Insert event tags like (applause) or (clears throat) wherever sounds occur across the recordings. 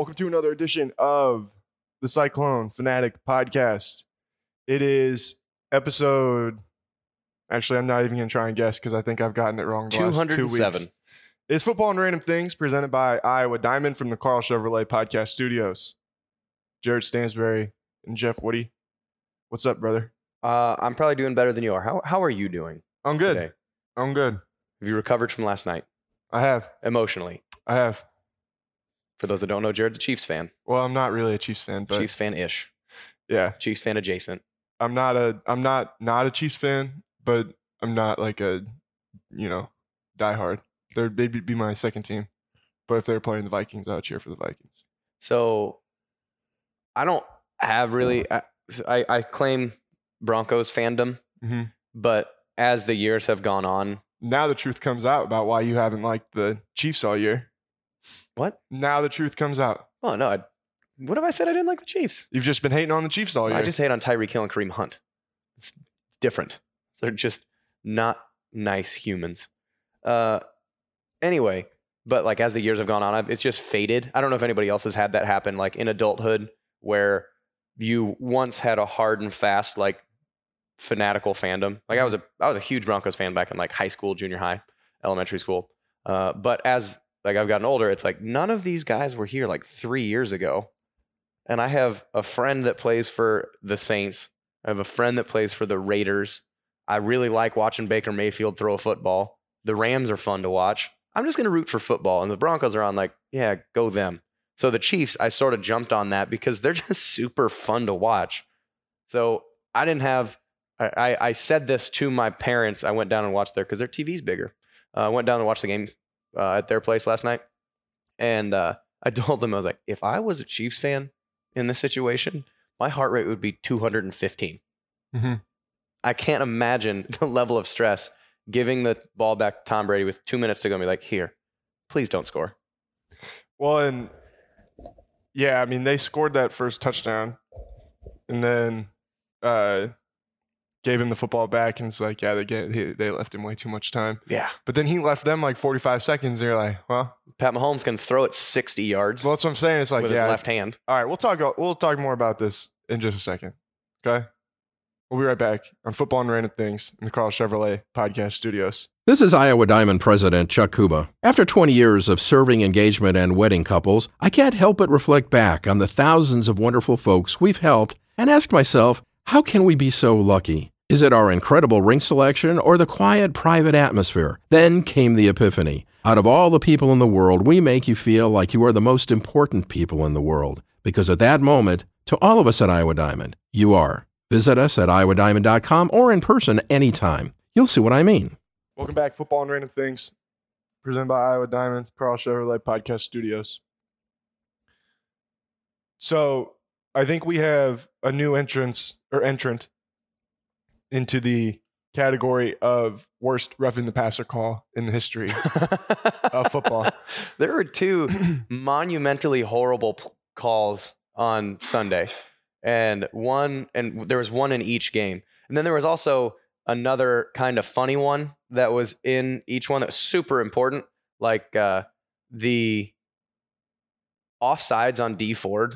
Welcome to another edition of the Cyclone Fanatic Podcast. It is episode. Actually, I'm not even going to try and guess because I think I've gotten it wrong. the last two 207. weeks. It's football and random things presented by Iowa Diamond from the Carl Chevrolet Podcast Studios. Jared Stansberry and Jeff Woody. What's up, brother? Uh, I'm probably doing better than you are. How, how are you doing I'm good. today? I'm good. Have you recovered from last night I have. emotionally? I have. For those that don't know, Jared's a Chiefs fan. Well, I'm not really a Chiefs fan, but Chiefs fan ish. yeah, Chiefs fan adjacent. I'm not a I'm not not a Chiefs fan, but I'm not like a you know diehard. They'd they'd be my second team, but if they're playing the Vikings, I would cheer for the Vikings. So I don't have really. I, I, I claim Broncos fandom, Mhm. but as the years have gone on, Now the truth comes out about why you haven't liked the Chiefs all year. What? Now the truth comes out. Oh no! I, what have I said? I didn't like the Chiefs. You've just been hating on the Chiefs all year. I just hate on Tyreek Hill and Kareem Hunt. It's different. They're just not nice humans. Uh, anyway, but like as the years have gone on, I've- it's just faded. I don't know if anybody else has had that happen, like in adulthood, where you once had a hard and fast like fanatical fandom. Like I was a I was a huge Broncos fan back in like high school, junior high, elementary school. Uh, but as like I've gotten older, it's like none of these guys were here like three years ago. And I have a friend that plays for the Saints. I have a friend that plays for the Raiders. I really like watching Baker Mayfield throw a football. The Rams are fun to watch. I'm just going to root for football. And the Broncos are on, like, yeah, go them. So the Chiefs, I sort of jumped on that because they're (laughs) just super fun to watch. So I didn't have, I, I, said this to my parents. I went down and watched there because their TV's bigger. Uh, I went down and watched the game uh, at their place last night. And uh, I (laughs) told them, I was like, if I was a Chiefs fan in this situation, my heart rate would be 215. Mhm. I can't imagine (laughs) the level of stress giving the ball back to Tom Brady with two minutes to go and be like, here, please don't score. Well, and yeah, I mean they scored that first touchdown, and then uh, gave him the football back, and it's like, yeah, they get he, they left him way too much time. Yeah. But then he left them like 45 seconds. And you're like, well, Pat Mahomes can throw it 60 yards well, that's what I'm saying. It's like, with yeah, his left hand. All right, we'll talk. We'll talk more about this in just a second. Okay, we'll be right back on football and random things in the Carl Chevrolet Podcast Studios. This is Iowa Diamond President Chuck Kuba. After 20 years of serving engagement and wedding couples, I can't help but reflect back on the thousands of wonderful folks we've helped and ask myself, how can we be so lucky? Is it our incredible ring selection or the quiet, private atmosphere? Then came the epiphany. Out of all the people in the world, we make you feel like you are the most important people in the world. Because at that moment, to all of us at Iowa Diamond, you are. Visit us at iowadiamond.com or in person anytime. You'll see what I mean. Welcome back, football and random things, presented by Iowa Diamond, Carl Chevrolet Podcast Studios. So I think we have a new entrance or entrant into the category of worst roughing the passer call in the history (laughs) of football. there were two monumentally horrible p- calls on Sunday, and one, and there was one in each game, and then there was also another kind of funny one that was in each one that was super important, like uh, the offsides on Dee Ford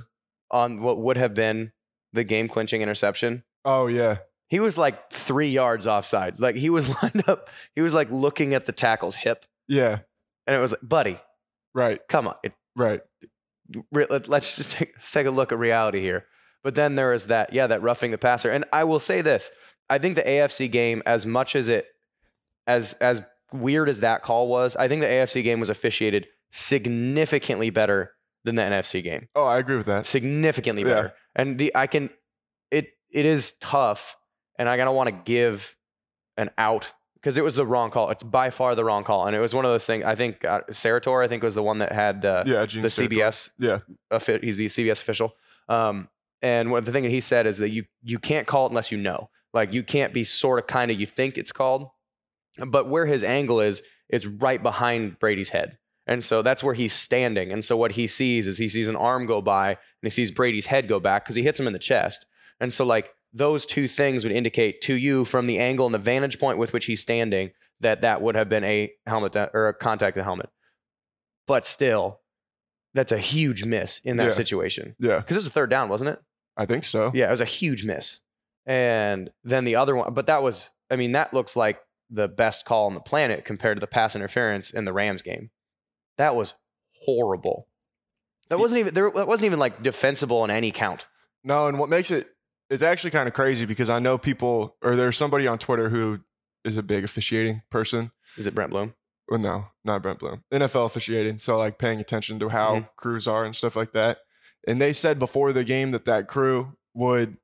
on what would have been the game clinching interception. Oh yeah, He was like three yards offsides. Like he was (laughs) lined up. He was like looking at the tackle's hip, yeah, and it was like, buddy, right, come on. It, right. re- let, us just take, let's take a look at reality here. But then there is that, yeah, that roughing the passer. And I will say this: I think the AFC game, as much as it, as as weird as that call was, I think the AFC game was officiated significantly better than the NFC game. Oh, I agree with that. Significantly Yeah. better. And the I can, it it is tough, and I gotta want to give an out because it was the wrong call. It's by far the wrong call, and it was one of those things. I think uh, Steratore, I think, was the one that had uh, Yeah, Gene the Steratore. CBS Yeah, he's the CBS official. Um, and what the thing that he said is that you you can't call it unless you know. Like you can't be sort of kind of you think it's called, but where his angle is, it's right behind Brady's head, and so that's where he's standing. And so what he sees is he sees an arm go by and he sees Brady's head go back because he hits him in the chest. And so like those two things would indicate to you from the angle and the vantage point with which he's standing that that would have been a helmet that, or a contact the helmet. But still, that's a huge miss in that Yeah. situation Yeah, because it was a third down, wasn't it? I think so. Yeah, it was a huge miss. And then the other one, but that was, I mean, that looks like the best call on the planet compared to the pass interference in the Rams game. That was horrible. That wasn't even there. That wasn't even like defensible on any count. No, and what makes it it's actually kind of crazy because I know people or there's somebody on Twitter who is a big officiating person. Is it Brent Bloom? Well, no, not Brent Bloom. NFL officiating, so like paying attention to how Mhm. crews are and stuff like that. And they said before the game that that crew would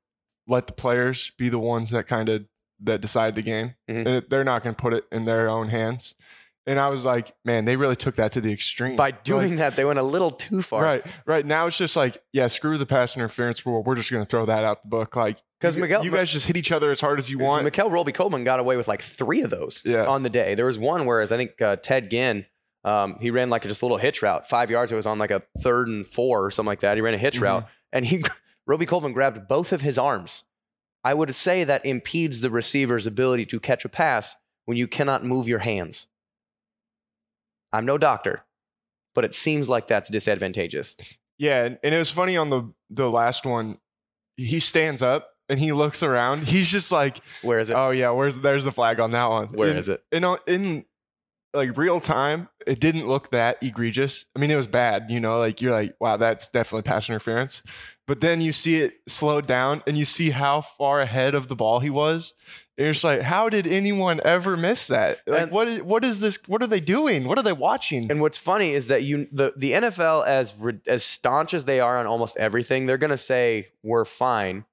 let the players be the ones that kind of that decide the game, Mhm. and they're not going to put it in their own hands. And I was like, man, they really took that to the extreme By Like, doing that, they went a little too far. Right, right. Now it's just like, yeah, screw the pass interference rule. We're just going to throw that out the book. Like, because Miguel- you guys just hit each other as hard as you want. Nickell Robey-Coleman got away with like three of those Yeah. on the day. There was one whereas I think uh, Ted Ginn, um, he ran like just a little hitch route, five yards. It was on like a third and four or something like that. He ran a hitch Mhm. route, and he (laughs) Roby Coleman grabbed both of his arms. I would say that impedes the receiver's ability to catch a pass when you cannot move your hands. I'm no doctor, but it seems like that's disadvantageous. yeah, and, and it was funny on the the last one. He stands up and he looks around. (laughs) He's just like, Where is it? oh yeah, where's there's the flag on that one. Where in, is it? In in like real time, it didn't look that egregious. I mean, it was bad. You know, like you're like, wow, that's definitely pass interference. But then you see it slowed down and you see how far ahead of the ball he was. And you're just like, how did anyone ever miss that? Like, And- what is what is this? What are they doing? What are they watching? And what's funny is that you the the NFL as as staunch as they are on almost everything, they're going to say we're fine.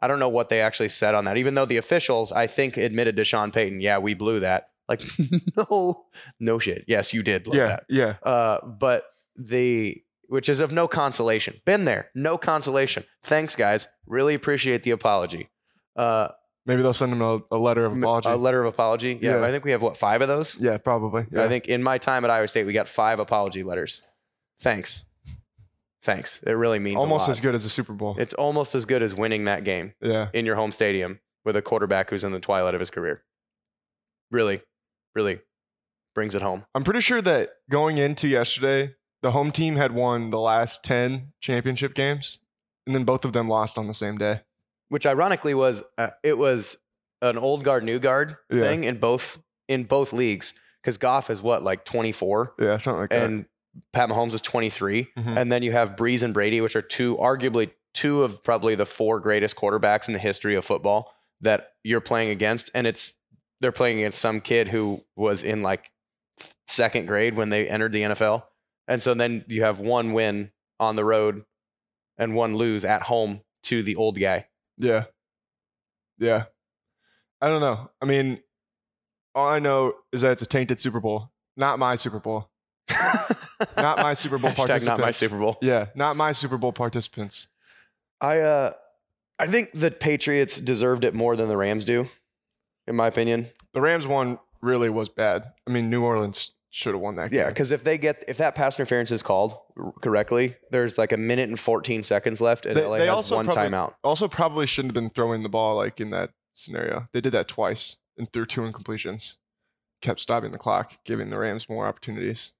I don't know what they actually said on that. Even though the officials, I think, admitted to Sean Payton, yeah, we blew that. Like, (laughs) no, no shit. Yes, you did blow yeah, that. yeah. Uh, but the which is of no consolation. Been there, no consolation. Thanks, guys. Really appreciate the apology. Uh, Maybe they'll send him a, a letter of apology. a letter of apology. Yeah, Yeah. I think we have what five of those. yeah, probably. Yeah. I think in my time at Iowa State, we got five apology letters. Thanks. Thanks. It really means almost a lot. as good as a Super Bowl. It's almost as good as winning that game yeah. in your home stadium with a quarterback who's in the twilight of his career. Really, really brings it home. I'm pretty sure that going into yesterday, the home team had won the last 10 championship games, and then both of them lost on the same day. Which ironically was uh, it was an old guard new guard Yeah. thing in both in both leagues because Goff is what like 24 Yeah, something like that. and Pat Mahomes is 23. Mhm. And then you have Brees and Brady, which are two, arguably two of probably the four greatest quarterbacks in the history of football that you're playing against. And it's, they're playing against some kid who was in like second grade when they entered the NFL. And so then you have one win on the road and one lose at home to the old guy. Yeah. Yeah. I don't know. I mean, all I know is that it's a tainted Super Bowl. Not my Super Bowl. (laughs) Not my Super Bowl Hashtag not my. Super Bowl. Yeah, not my Super Bowl participants. I uh I think the Patriots deserved it more than the Rams do, in my opinion. The Rams one really was bad. I mean, New Orleans should have won that game. Yeah, because if they get if that pass interference is called correctly, there's like a minute and 14 seconds left, and They- LA they has also one probably- timeout. Also, probably shouldn't have been throwing the ball like in that scenario. They did that twice and threw two incompletions. Kept stopping the clock, giving the Rams more opportunities.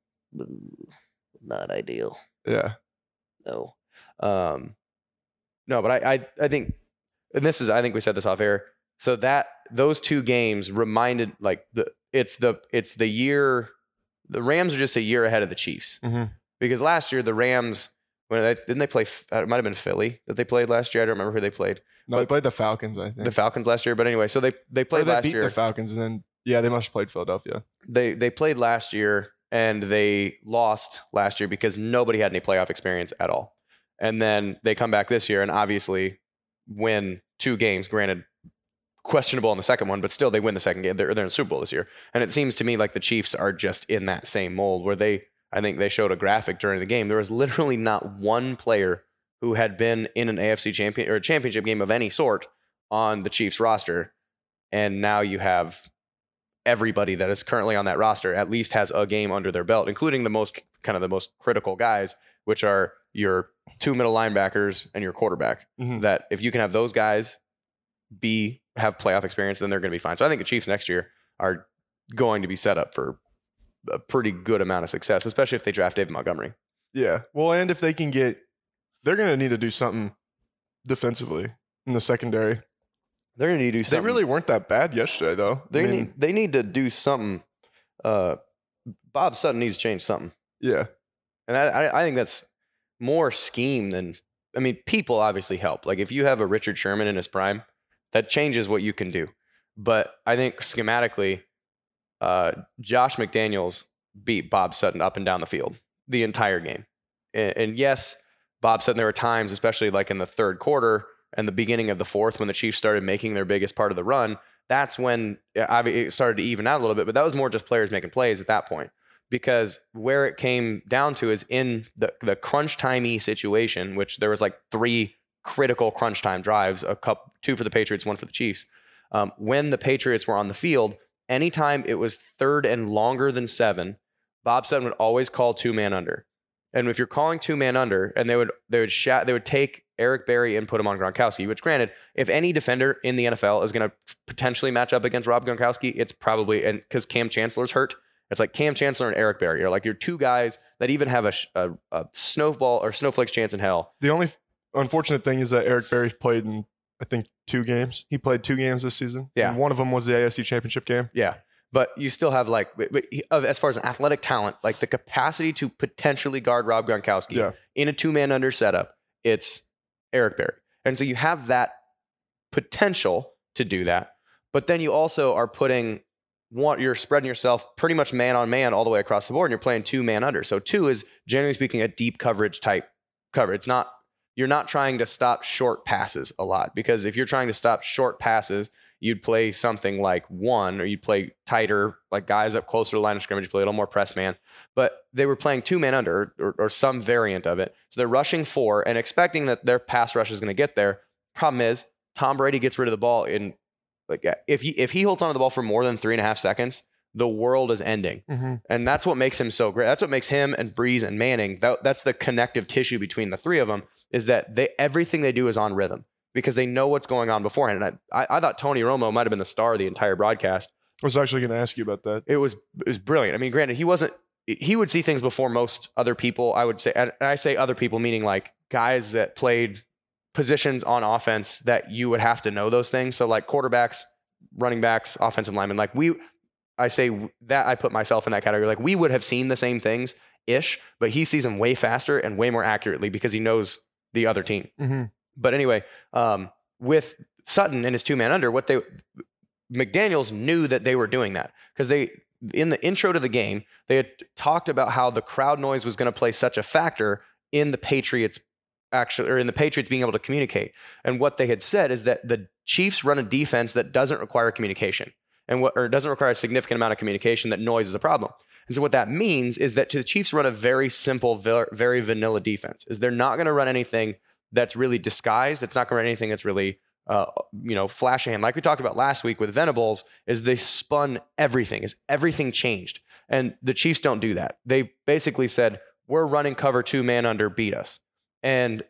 Not ideal. Yeah. No. Um, no, but I, I I think, and this is I think we said this off air. So that those two games reminded like the it's the it's the year the Rams are just a year ahead of the Chiefs Mhm. because last year the Rams when they didn't they play uh, it might have been Philly that they played last year. I don't remember who they played. No, they played the Falcons, I think. The Falcons last year, but anyway, so they they Or played they last beat year. the Falcons, and then yeah, they must have played Philadelphia. they they played last year and they lost last year because nobody had any playoff experience at all. And then they come back this year and obviously win two games. Granted, questionable in the second one, but still they win the second game. They're, they're in the Super Bowl this year. And it seems to me like the Chiefs are just in that same mold where they, I think they showed a graphic during the game. There was literally not one player who had been in an AFC champion or a championship game of any sort on the Chiefs roster. And now you have everybody that is currently on that roster at least has a game under their belt, including the most kind of the most critical guys, which are your two middle linebackers and your quarterback. Mhm. That if you can have those guys be have playoff experience, then they're going to be fine. So I think the Chiefs next year are going to be set up for a pretty good amount of success, especially if they draft David Montgomery. Yeah. Well, and if they can get, they're going to need to do something defensively in the secondary. They're gonna need to do They something. really weren't that bad yesterday, though. I they mean, need they need to do something. Uh, Bob Sutton needs to change something, yeah. and I, I I think that's more scheme than I mean. People obviously help. Like if you have a Richard Sherman in his prime, that changes what you can do. But I think schematically, uh, Josh McDaniels beat Bob Sutton up and down the field the entire game. And, and yes, Bob Sutton, there were times, especially like in the third quarter and the beginning of the fourth, when the Chiefs started making their biggest part of the run. That's when it started to even out a little bit, but that was more just players making plays at that point. Because where it came down to is in the, the crunch timey situation, which there was like three critical crunch time drives, a cup, two for the Patriots, one for the Chiefs. Um, when the Patriots were on the field, anytime it was third and longer than seven, Bob Sutton would always call two man under. And if you're calling two man under, and they would they would they would take Eric Berry and put him on Gronkowski. Which, granted, if any defender in the NFL is going to potentially match up against Rob Gronkowski, it's probably and because Kam Chancellor's hurt, it's like Kam Chancellor and Eric Berry are like your two guys that even have a, a, a snowball or snowflakes chance in hell. The only unfortunate thing is that Eric Berry played in, I think, two games. He played two games this season. Yeah. And one of them was the AFC Championship game. Yeah. But you still have like, but- but he- of- as far as an athletic talent, like the capacity to potentially guard Rob Gronkowski Yeah. in a two man under setup, it's Eric Berry. And so you have that potential to do that. But then you also are putting one, you're spreading yourself pretty much man on man all the way across the board, and you're playing two man under. So two is generally speaking a deep coverage type cover. It's not you're not trying to stop short passes a lot because if you're trying to stop short passes, you'd play something like one or you'd play tighter, like guys up closer to the line of scrimmage, play a little more press man. But they were playing two man under or, or some variant of it. So they're rushing four and expecting that their pass rush is going to get there. Problem is, Tom Brady gets rid of the ball in like if he if he holds onto the ball for more than three and a half seconds, the world is ending. Mm-hmm. And that's what makes him so great. That's what makes him and Brees and Manning. That, that's the connective tissue between the three of them. Is that they everything they do is on rhythm because they know what's going on beforehand. And I, I, I thought Tony Romo might have been the star of the entire broadcast. I was actually going to ask you about that. It was it was brilliant. I mean, granted, he wasn't he would see things before most other people. I would say, and I say other people meaning like guys that played positions on offense that you would have to know those things. So like quarterbacks, running backs, offensive linemen. Like we, I say that I put myself in that category. Like we would have seen the same things ish, but he sees them way faster and way more accurately because he knows the other team. Mm-hmm. But anyway, um, with Sutton and his two man under, what they McDaniels knew that they were doing that because they in the intro to the game they had talked about how the crowd noise was going to play such a factor in the Patriots actually or in the Patriots being able to communicate. And what they had said is that the Chiefs run a defense that doesn't require communication and what or doesn't require a significant amount of communication that noise is a problem. And so what that means is that the Chiefs run a very simple, very vanilla defense. Is they're not going to run anything that's really disguised. It's not going to run anything that's really uh, you know, flash hand. Like we talked about last week with Venables, is they spun everything. Is everything changed? And the Chiefs don't do that. They basically said, "We're running cover two, man under, beat us." And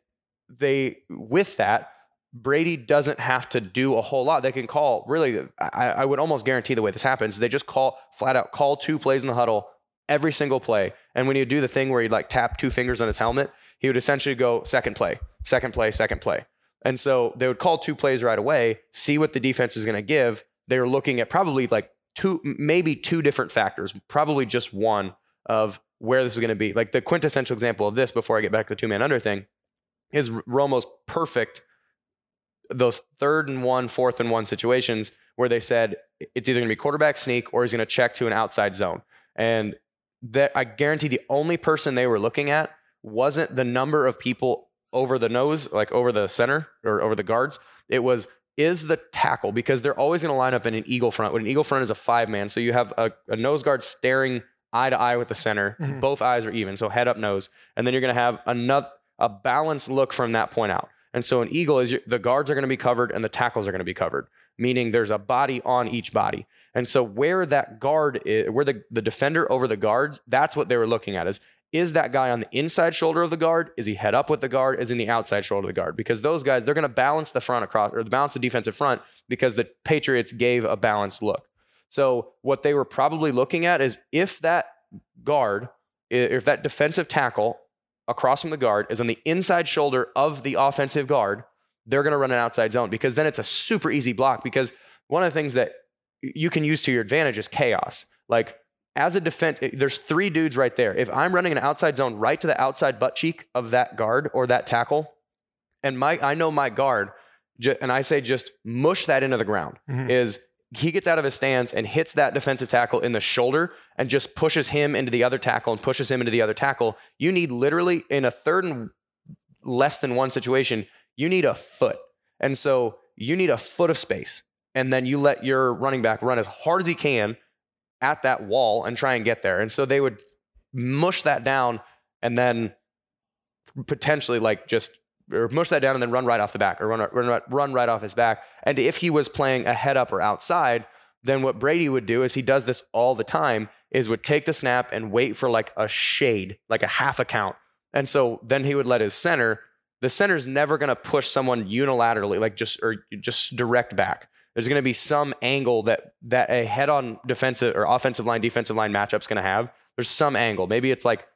they, with that, Brady doesn't have to do a whole lot. They can call really. I, I would almost guarantee the way this happens, they just call flat out call two plays in the huddle every single play. And when you do the thing where he'd like tap two fingers on his helmet, he would essentially go second play, second play, second play. And so they would call two plays right away, see what the defense is going to give. They were looking at probably like two, maybe two different factors, probably just one of where this is going to be. Like the quintessential example of this, before I get back to the two man under thing, is Romo's perfect. Those third and one, fourth and one situations where they said it's either going to be quarterback sneak or he's going to check to an outside zone. And that I guarantee the only person they were looking at wasn't the number of people over the nose, like over the center or over the guards. It was is the tackle because they're always going to line up in an eagle front. When an eagle front is a five man, so you have a, a nose guard staring eye to eye with the center. Mhm. Both eyes are even, so head up nose, and then you're going to have another a balanced look from that point out. And so an eagle is the guards are going to be covered and the tackles are going to be covered, meaning there's a body on each body. And so where that guard is, where the, the defender over the guards, that's what they were looking at is is that guy on the inside shoulder of the guard? Is he head up with the guard? Is he in the outside shoulder of the guard? Because those guys, they're going to balance the front across or balance the defensive front because the Patriots gave a balanced look. So what they were probably looking at is if that guard, if that defensive tackle across from the guard is on the inside shoulder of the offensive guard, they're going to run an outside zone because then it's a super easy block. Because one of the things that you can use to your advantage is chaos. Like as a defense, there's three dudes right there. If I'm running an outside zone right to the outside butt cheek of that guard or that tackle, and my I know my guard, and I say just mush that into the ground, Mhm. is he gets out of his stance and hits that defensive tackle in the shoulder and just pushes him into the other tackle and pushes him into the other tackle. You need literally in a third and less than one situation, you need a foot. And so you need a foot of space. And then you let your running back run as hard as he can at that wall and try and get there. And so they would mush that down and then potentially like just or mush that down and then run right off the back or run run run right off his back. And if he was playing a head up or outside, then what Brady would do is he does this all the time is would take the snap and wait for like a shade, like a half a count. And so then he would let his center, the center's never going to push someone unilaterally like just or just direct back. There's going to be some angle that that a head-on defensive or offensive line defensive line matchup's going to have. There's some angle. Maybe it's like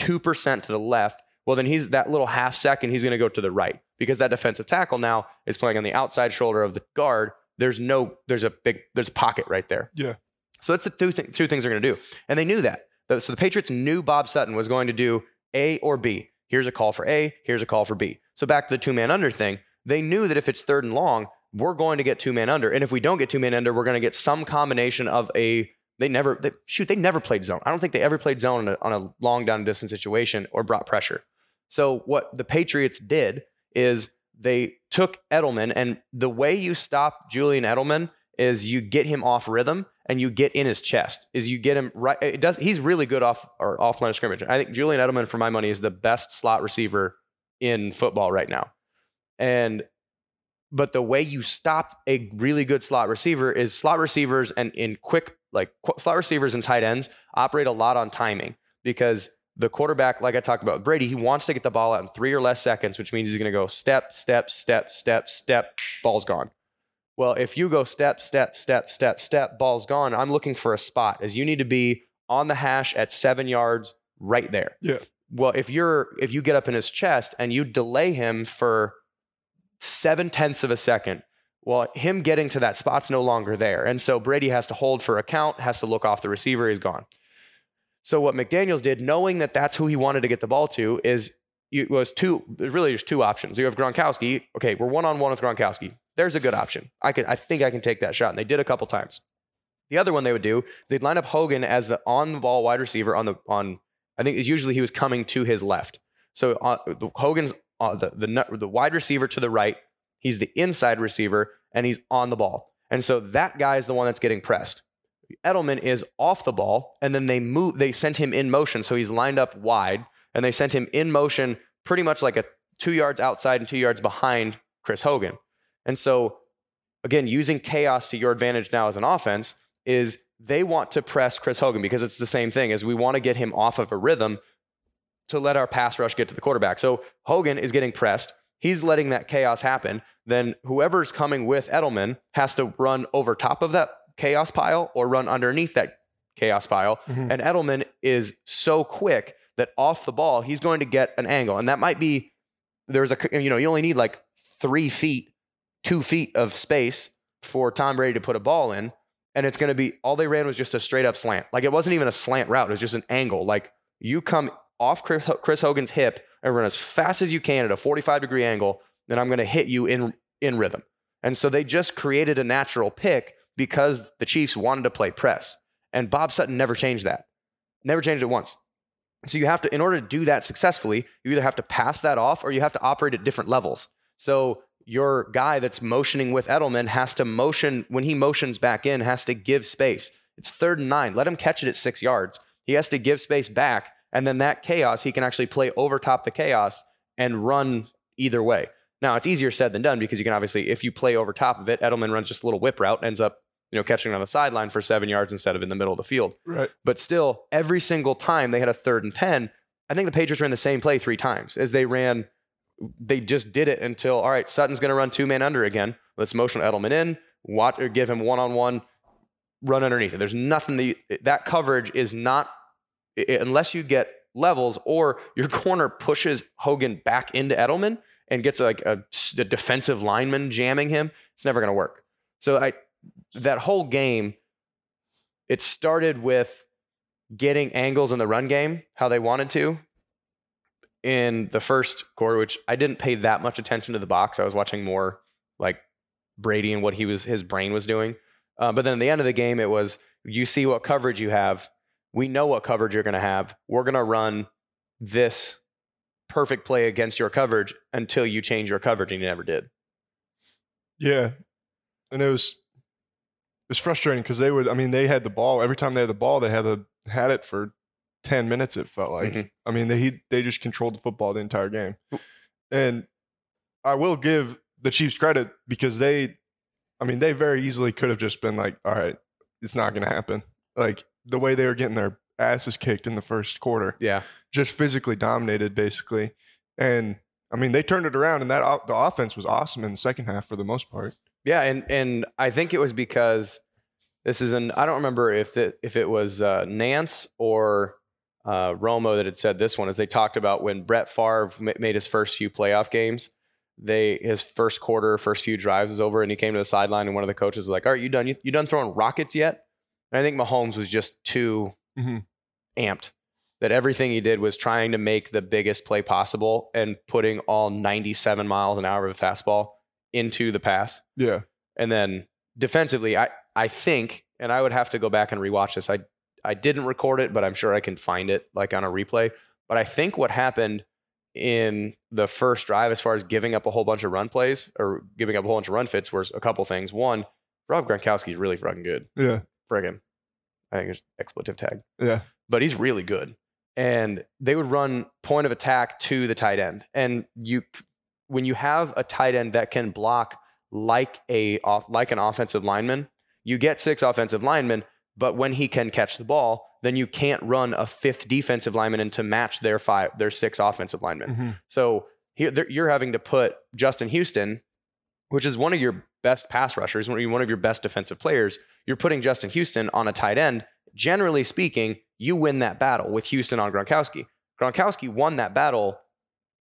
2% to the left well then he's that little half second he's going to go to the right. Because that defensive tackle now is playing on the outside shoulder of the guard. There's no there's a big there's a pocket right there. Yeah. so that's the two, th- two things they're going to do. And they knew that. So the patriots knew bob sutton was going to do a or b. Here's a call for a here's a call for b. So back to the two man under thing. They knew that if it's third and long we're going to get two man under. And if we don't get two man under we're going to get some combination of a they never they, shoot they never played zone. I don't think they ever played zone on a, on a long down and distance situation or brought pressure so what the Patriots did is they took Edelman, and the way you stop Julian Edelman is you get him off rhythm and you get in his chest. Is you get him right. It does. He's really good off or off line of scrimmage. I think Julian Edelman, for my money, is the best slot receiver in football right now. And but the way you stop a really good slot receiver is slot receivers and in quick like slot receivers and tight ends operate a lot on timing because the quarterback, like I talked about Brady, he wants to get the ball out in three or less seconds, which means he's going to go step, step, step, step, step, ball's gone. Well, if you go step, step, step, step, step, ball's gone, I'm looking for a spot as you need to be on the hash at seven yards right there. Yeah. Well, if you're if you get up in his chest and you delay him for seven tenths of a second, well, him getting to that spot's no longer there. And so Brady has to hold for a count, has to look off the receiver, he's gone. So what McDaniels did, knowing that that's who he wanted to get the ball to, is it was two. Really, there's two options. You have Gronkowski. Okay, we're one on one with Gronkowski. There's a good option. I can. I think I can take that shot, and they did a couple times. The other one they would do, they'd line up Hogan as the on the ball wide receiver on the on. I think it's usually he was coming to his left. So uh, the, Hogan's uh, the the the wide receiver to the right. He's the inside receiver, and he's on the ball. And so that guy is the one that's getting pressed. Edelman is off the ball, and then they move. They sent him in motion, so he's lined up wide, and they sent him in motion, pretty much like a two yards outside and two yards behind Chris Hogan. And so, again, using chaos to your advantage now as an offense is they want to press Chris Hogan because it's the same thing as we want to get him off of a rhythm to let our pass rush get to the quarterback. So Hogan is getting pressed. He's letting that chaos happen. Then whoever's coming with Edelman has to run over top of that chaos pile or run underneath that chaos pile. Mhm. And Edelman is so quick that off the ball, he's going to get an angle. And that might be there's a, you know, you only need like three feet, two feet of space for Tom Brady to put a ball in. And it's going to be all they ran was just a straight up slant. Like it wasn't even a slant route, it was just an angle. Like you come off Chris, Chris Hogan's hip and run as fast as you can at a 45 degree angle, then I'm going to hit you in, in rhythm. And so they just created a natural pick because the Chiefs wanted to play press. And Bob Sutton never changed that. Never changed it once. So you have to, in order to do that successfully, you either have to pass that off or you have to operate at different levels. So your guy that's motioning with Edelman has to motion, when he motions back in, has to give space. It's third and nine. Let him catch it at six yards. He has to give space back. And then that chaos, he can actually play over top the chaos and run either way. Now, it's easier said than done because you can obviously, if you play over top of it, Edelman runs just a little whip route, ends up, you know, catching on the sideline for seven yards instead of in the middle of the field. Right. But still, every single time they had a third and 10, I think the Patriots ran the same play three times as they ran. They just did it until, all right, Sutton's going to run two man under again. Let's motion Edelman in, watch or give him one on one, run underneath it. There's nothing that you, that coverage is not, i- unless you get levels, or your (laughs) corner pushes Hogan back into Edelman and gets like a, a defensive lineman jamming him. It's never going to work. So I that whole game, it started with getting angles in the run game how they wanted to in the first quarter, which I didn't pay that much attention to the box. I was watching more like Brady and what he was his brain was doing. Uh, but then at the end of the game, it was you see what coverage you have. We know what coverage you're going to have. We're going to run this perfect play against your coverage until you change your coverage, and you never did. Yeah, and it was was frustrating because they would. I mean, they had the ball every time they had the ball. They had the had it for ten minutes. It felt like. Mhm. I mean, they he, they just controlled the football the entire game, and I will give the Chiefs credit because they, I mean, they very easily could have just been like, all right, it's not going to happen. Like the way they were getting their asses kicked in the first quarter, Yeah, just physically dominated basically, and. I mean, they turned it around, and that the offense was awesome in the second half for the most part. Yeah, and and I think it was because this is an I don't remember if it if it was uh, Nance or uh, Romo that had said this one, as they talked about when Brett Favre ma- made his first few playoff games. They his first quarter, first few drives was over, and he came to the sideline, and one of the coaches was like, "All right, you done? You, you done throwing rockets yet?" And I think Mahomes was just too Mhm. amped that everything he did was trying to make the biggest play possible and putting all 97 miles an hour of a fastball into the pass. Yeah, And then defensively, I I think, and I would have to go back and rewatch this. I I didn't record it, but I'm sure I can find it like on a replay. But I think what happened in the first drive, as far as giving up a whole bunch of run plays or giving up a whole bunch of run fits, was a couple things. One, Rob Gronkowski's really fucking good. yeah, Friggin', I think it's expletive tag yeah. but he's really good. And they would run point of attack to the tight end. And you, when you have a tight end that can block like a off, like an offensive lineman, you get six offensive linemen. But when he can catch the ball, then you can't run a fifth defensive lineman in to match their five, their six offensive linemen. Mhm. So here you're having to put Justin Houston, which is one of your best pass rushers, one of your- one of your best defensive players. You're putting Justin Houston on a tight end. Generally speaking, you win that battle with Houston on Gronkowski. Gronkowski won that battle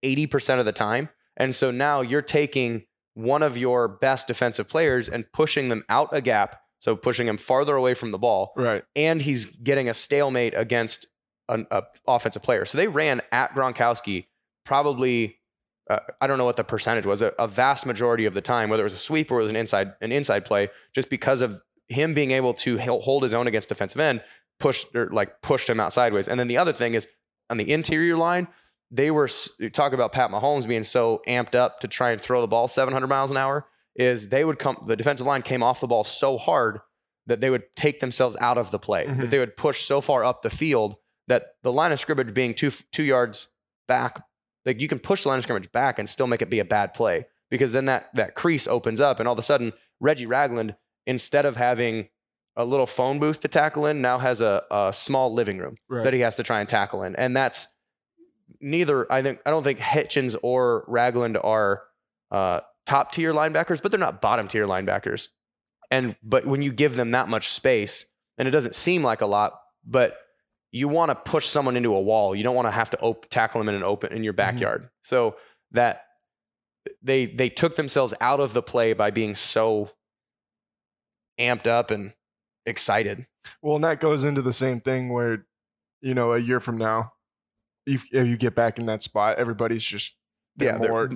80% of the time. And so now you're taking one of your best defensive players and pushing them out a gap, so pushing him farther away from the ball Right. and he's getting a stalemate against an a offensive player. So they ran at Gronkowski probably uh, I don't know what the percentage was, a, a vast majority of the time, whether it was a sweep or it was an inside an inside play, just because of him being able to hold his own against defensive end, pushed or like pushed him out sideways. And then the other thing is on the interior line, they were talk about Pat Mahomes being so amped up to try and throw the ball 700 miles an hour. Is they would come the defensive line came off the ball so hard that they would take themselves out of the play, Mhm. that they would push so far up the field that the line of scrimmage being two two yards back, like you can push the line of scrimmage back and still make it be a bad play because then that that crease opens up and all of a sudden Reggie Ragland instead of having a little phone booth to tackle in now has a, a small living room Right. that he has to try and tackle in and that's neither I think I don't think Hitchens or Ragland are uh, top tier linebackers but they're not bottom tier linebackers. And but when you give them that much space and it doesn't seem like a lot but you want to push someone into a wall. You don't want to have to op- tackle them in an open in your backyard. So that they they took themselves out of the play by being so amped up and excited. Well, and that goes into the same thing where, you know, a year from now, if, if you get back in that spot, everybody's just Yeah, more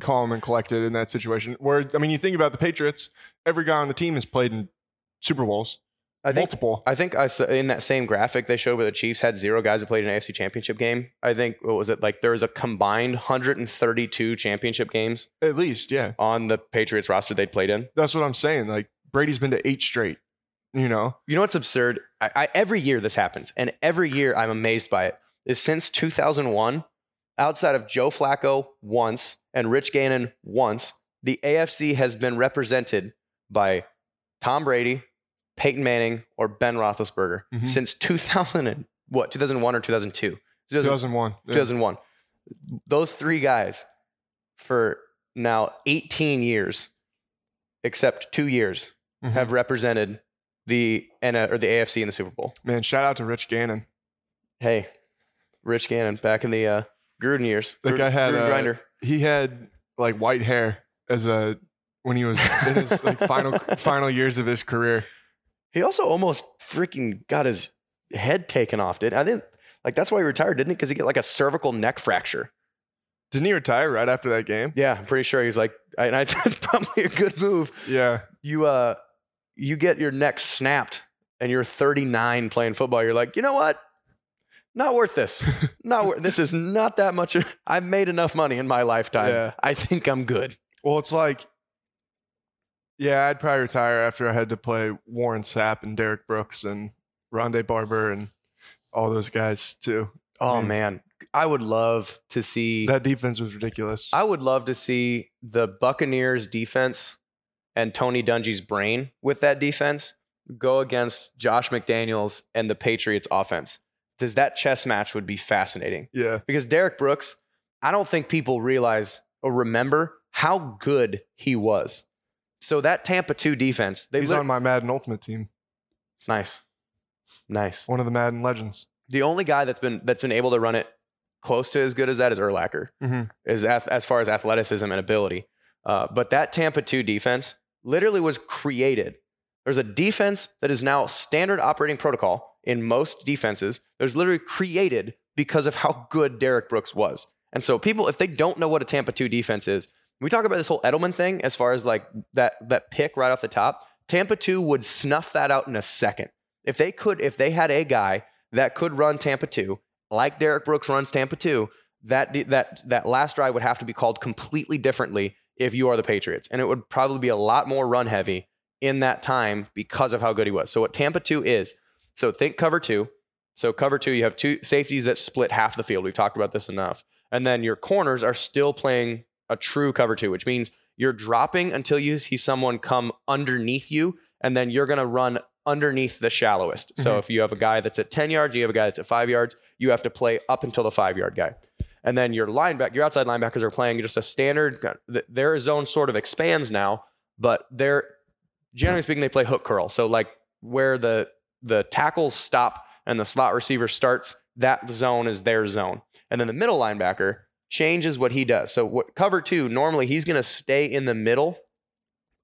calm and collected in that situation. Where I mean, you think about the Patriots, every guy on the team has played in Super Bowls, i think multiple. I think I saw in that same graphic they showed where the Chiefs had zero guys that played an AFC championship game. I think what was it like there was a combined 132 championship games At least, yeah. on the Patriots roster they'd played in. That's what I'm saying. Like Brady's been to eight straight. You know, You know what's absurd? I, I, every year this happens, and every year I'm amazed by it. Is since 2001, outside of Joe Flacco once and Rich Gannon once, the AFC has been represented by Tom Brady, Peyton Manning, or Ben Roethlisberger Mhm. since 2000 and what 2001 or 2002. 2000 2001. yeah. 2001. Those three guys for now 18 years, except two years, Mhm. have represented the N- or the AFC in the Super Bowl. Man, shout out to Rich Gannon. Hey, Rich Gannon back in the uh, Gruden years. That Gruden- guy had, Gruden uh, grinder. He had like white hair as a when he was in his like (laughs) final final years of his career. He also almost freaking got his head taken off. Did I didn't like that's why he retired, didn't he? Because he got like a cervical neck fracture. Didn't he retire right after that game? Yeah, I'm pretty sure he's like, and I (laughs) think it's probably a good move. Yeah. You uh, you get your neck snapped, and you're 39 playing football. You're like, you know what? Not worth this. (laughs) Not worth. This is not that much. I've made enough money in my lifetime. Yeah. I think I'm good. Well, it's like, yeah, I'd probably retire after I had to play Warren Sapp and Derrick Brooks and Rondé Barber and all those guys too. Oh man, I would love to see. That defense was ridiculous. I would love to see the Buccaneers defense and Tony Dungy's brain with that defense go against Josh McDaniels and the Patriots offense. Does that chess match would be fascinating yeah. because Derrick Brooks, I don't think people realize or remember how good he was. So that Tampa 2 defense, they He's lit- on my Madden Ultimate team. it's nice. Nice. One of the Madden legends. The only guy that's been that's been able to run it close to as good as that is Urlacher. Mhm. Is ath- as far as athleticism and ability. Uh, but that Tampa 2 defense literally was created. There's a defense that is now standard operating protocol in most defenses. that was literally created because of how good Derrick Brooks was. And so people, if they don't know what a Tampa 2 defense is, we talk about this whole Edelman thing as far as like that that pick right off the top. Tampa 2 would snuff that out in a second. If they could, if they had a guy that could run Tampa 2, like Derrick Brooks runs Tampa 2, that that that last drive would have to be called completely differently if you are the Patriots. And it would probably be a lot more run heavy in that time because of how good he was. So what Tampa 2 is, so think cover 2. So cover 2, you have two safeties that split half the field. We've talked about this enough. And then your corners are still playing a true cover 2, which means you're dropping until you see someone come underneath you and then you're going to run underneath the shallowest. So Mhm. if you have a guy that's at 10 yards, you have a guy that's at 5 yards, you have to play up until the 5-yard guy. And then your linebacker, your outside linebackers are playing just a standard th- their zone sort of expands now, but they're generally speaking they play hook curl. So like where the the tackles stop and the slot receiver starts, that zone is their zone. And then the middle linebacker changes what he does. So what cover 2, normally he's going to stay in the middle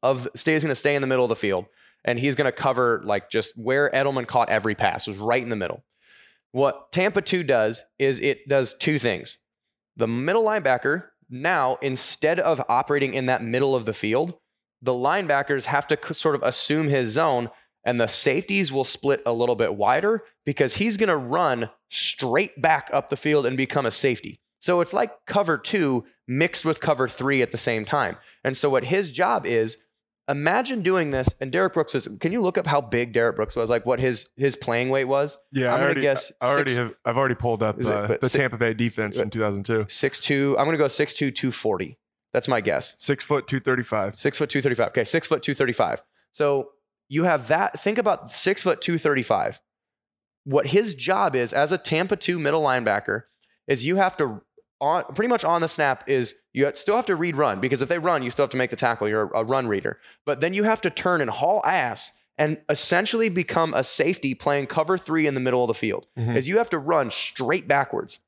of stays going to stay in the middle of the field and he's going to cover like just where Edelman caught every pass was right in the middle. What Tampa 2 does is it does two things. The middle linebacker now instead of operating in that middle of the field, the linebackers have to sort of assume his zone and the safeties will split a little bit wider because he's going to run straight back up the field and become a safety. So it's like cover 2 mixed with cover 3 at the same time. And so what his job is imagine doing this and Derrick Brooks was can you look up how big Derrick Brooks was like what his his playing weight was Yeah, I'm I gonna guess I already six- have. I've already pulled up it- uh, the si- Tampa Bay defense in 2002. Six two. I'm going to go 6'2 240 that's my guess Six foot, two thirty five. Six foot two thirty five. Okay, six foot two thirty five. So you have that. Think about six foot two thirty five. What his job is as a Tampa two middle linebacker is you have to on pretty much on the snap is you still have to read run because if they run you still have to make the tackle. You're a run reader, but then you have to turn and haul ass and essentially become a safety playing cover three in the middle of the field. Mhm. Is you have to run straight backwards.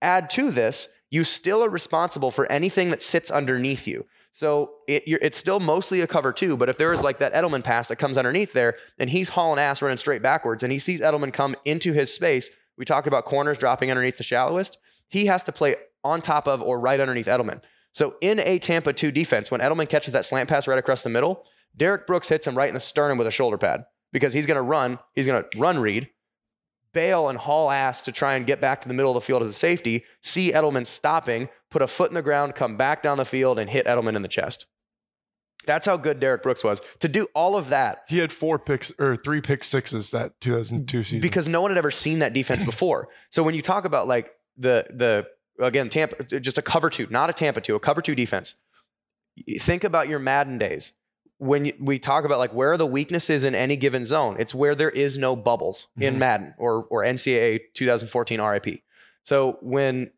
Add to this, you still are responsible for anything that sits underneath you. So it, it's still mostly a cover two, but if there is like that Edelman pass that comes underneath there and he's hauling ass running straight backwards and he sees Edelman come into his space, we talked about corners dropping underneath the shallowest. He has to play on top of or right underneath Edelman. So in a Tampa 2 defense, when Edelman catches that slant pass right across the middle, Derrick Brooks hits him right in the sternum with a shoulder pad because he's going to run, he's going to run read, bail and haul ass to try and get back to the middle of the field as a safety, see Edelman stopping, put a foot in the ground, come back down the field, and hit Edelman in the chest. That's how good Derrick Brooks was. To do all of that He had four picks or three pick sixes that 2002 season. because no one had ever seen that defense (clears throat) before. So when you talk about like the the again Tampa just a cover two, not a Tampa two, a cover two defense. Think about your Madden days when you, we talk about like where are the weaknesses in any given zone. It's where there is no bubbles in Mhm. Madden or or NCAA 2014 RIP. So when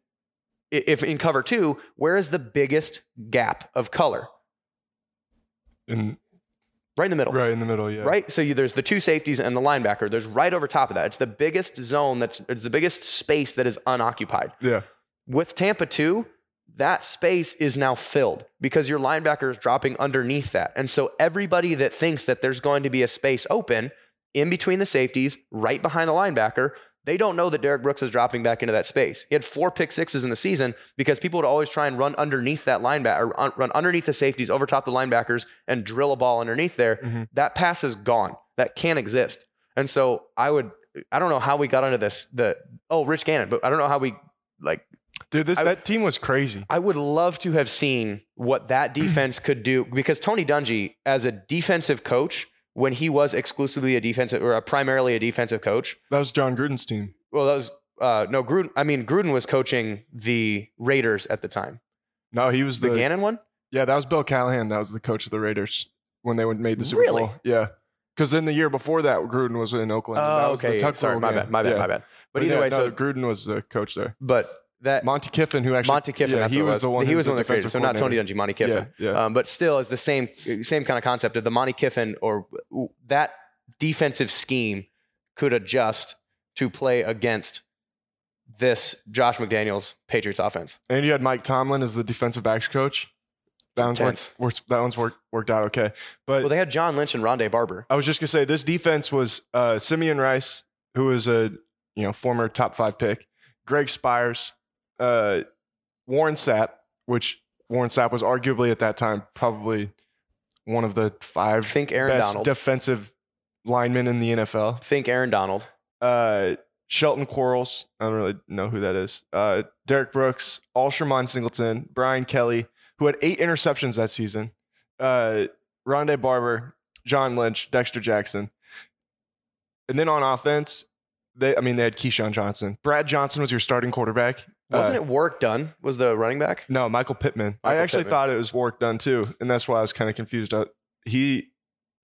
if in cover two, where is the biggest gap of color? in right in the middle. Right in the middle, yeah. Right, so you, there's the two safeties and the linebacker. There's right over top of that. It's the biggest zone. That's it's the biggest space that is unoccupied. Yeah. With Tampa 2, that space is now filled because your linebacker is dropping underneath that. And so everybody that thinks that there's going to be a space open in between the safeties, right behind the linebacker, they don't know that Derrick Brooks is dropping back into that space. He had four pick sixes in the season because people would always try and run underneath that linebacker, or run underneath the safeties, over top the linebackers, and drill a ball underneath there. Mhm. That pass is gone. That can't exist. And so I would, I don't know how we got into this. The oh, Rich Gannon, but I don't know how we like Dude, this I- that team was crazy. I would love to have seen what that defense could do because Tony Dungy, as a defensive coach, when he was exclusively a defensive or a primarily a defensive coach, That was Jon Gruden's team. well, that was uh, no Gruden. I mean, Gruden was coaching the Raiders at the time. No, he was The, the, Gannon one. Yeah, that was Bill Callahan. That was the coach of the Raiders when they went- made the Super Really? Bowl. Yeah. Because then the year before that, Gruden was in Oakland. and that Oh, was the okay. Tuck Sorry, my bad. My bad. Yeah. My bad. But, either yeah, way, no, so Gruden was the coach there. but that Monte Kiffin, who actually Monte Kiffin. yeah, he it was the one. He was the one that created. it. So not Tony. Dungy, Monte Kiffin. Yeah, yeah. Um, but still, it's the same same kind of concept of the Monte Kiffin or that defensive scheme could adjust to play against this Josh McDaniels Patriots offense. and you had Mike Tomlin as the defensive backs coach. That one's worked, worked. That one's worked worked out okay. But Well, they had John Lynch and Rondé Barber. I was just gonna say this defense was uh, Simeon Rice, who was a you know former top five pick, Greg Spires, uh, Warren Sapp, which Warren Sapp was arguably at that time probably one of the five Think Aaron best Donald. defensive linemen in the NFL. Think Aaron Donald. Uh, Shelton Quarles, I don't really know who that is. Uh, Derrick Brooks, Alshermond Singleton, Brian Kelly, who had eight interceptions that season. Uh, Rondé Barber, John Lynch, Dexter Jackson. And then on offense, they I mean they had Keyshawn Johnson. Brad Johnson was your starting quarterback. Wasn't Uh, it Warrick Dunn? Was the running back? No, Michael Pittman. I actually Pittman. thought it was Warrick Dunn too, and that's why I was kind of confused. Uh, he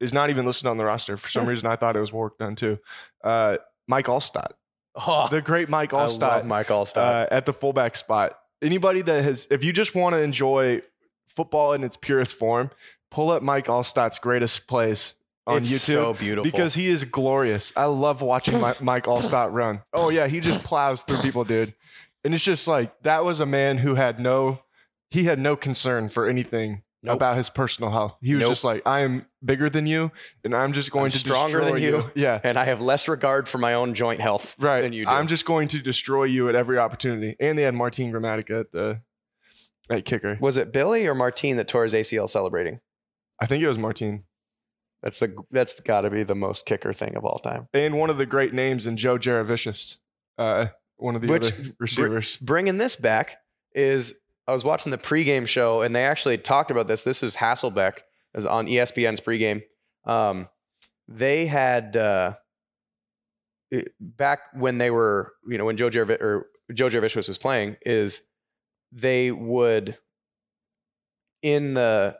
is not even listed on the roster for some (laughs) reason. I thought it was Warrick Dunn too. Uh, Mike Alstott, Oh, the great Mike I love Alstott, Mike Alstott. uh, at the fullback spot. Anybody that has, if you just want to enjoy football in its purest form, pull up Mike Alstott's greatest plays on it's YouTube so beautiful because he is glorious. I love watching my, (laughs) Mike Alstott run. Oh yeah, he just plows through people, dude. And it's just like that was a man who had no, he had no concern for anything Nope. about his personal health. He was Nope. just like, I am bigger than you, and I'm just going I'm to stronger destroy than you. Yeah, and I have less regard for my own joint health right. than you do. I'm just going to destroy you at every opportunity. And they had Martin Gramatica at the at kicker. was it Billy or Martine that tore his ACL celebrating? I think it was Martin. That's the that's got to be the most kicker thing of all time. And one of the great names in Joe Jurevicius, uh, one of the Which- other receivers. Bringing this back is I was watching the pregame show and they actually talked about this. This is Hasselbeck is on ESPN's pregame. Um, they had uh, back when they were you know when Joe Jaravi- or Joe Jurevicius was playing is they would in the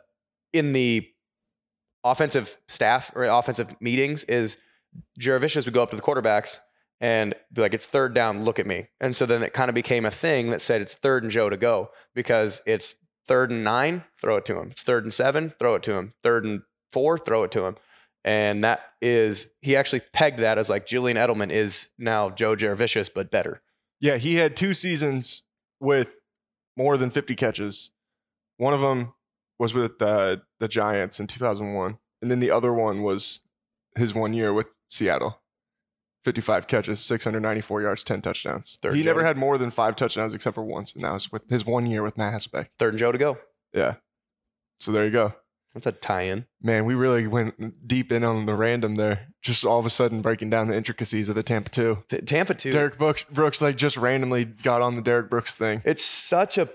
in the offensive staff or offensive meetings is Jurevicius would go up to the quarterbacks and be like, it's third down, look at me. And so then it kind of became a thing that said it's third and Joe to go because it's third and nine, throw it to him. It's third and seven, throw it to him. Third and four, throw it to him. And that is, he actually pegged that as like Julian Edelman is now Joe Jurevicius, but better. Yeah, he had two seasons with more than 50 catches. One of them was with uh, the Giants in 2001, and then the other one was his one year with Seattle. 55 catches, 694 yards, 10 touchdowns. Third he never had more than five touchdowns except for once, and that was with his one year with Matt Hasselbeck. Third and Joe to go. Yeah. So there you go. That's a tie in. Man, we really went deep in on the random there. Just all of a sudden breaking down the intricacies of the Tampa 2. T- Tampa, 2. Derrick Brooks, Brooks like just randomly got on the Derrick Brooks thing. It's such a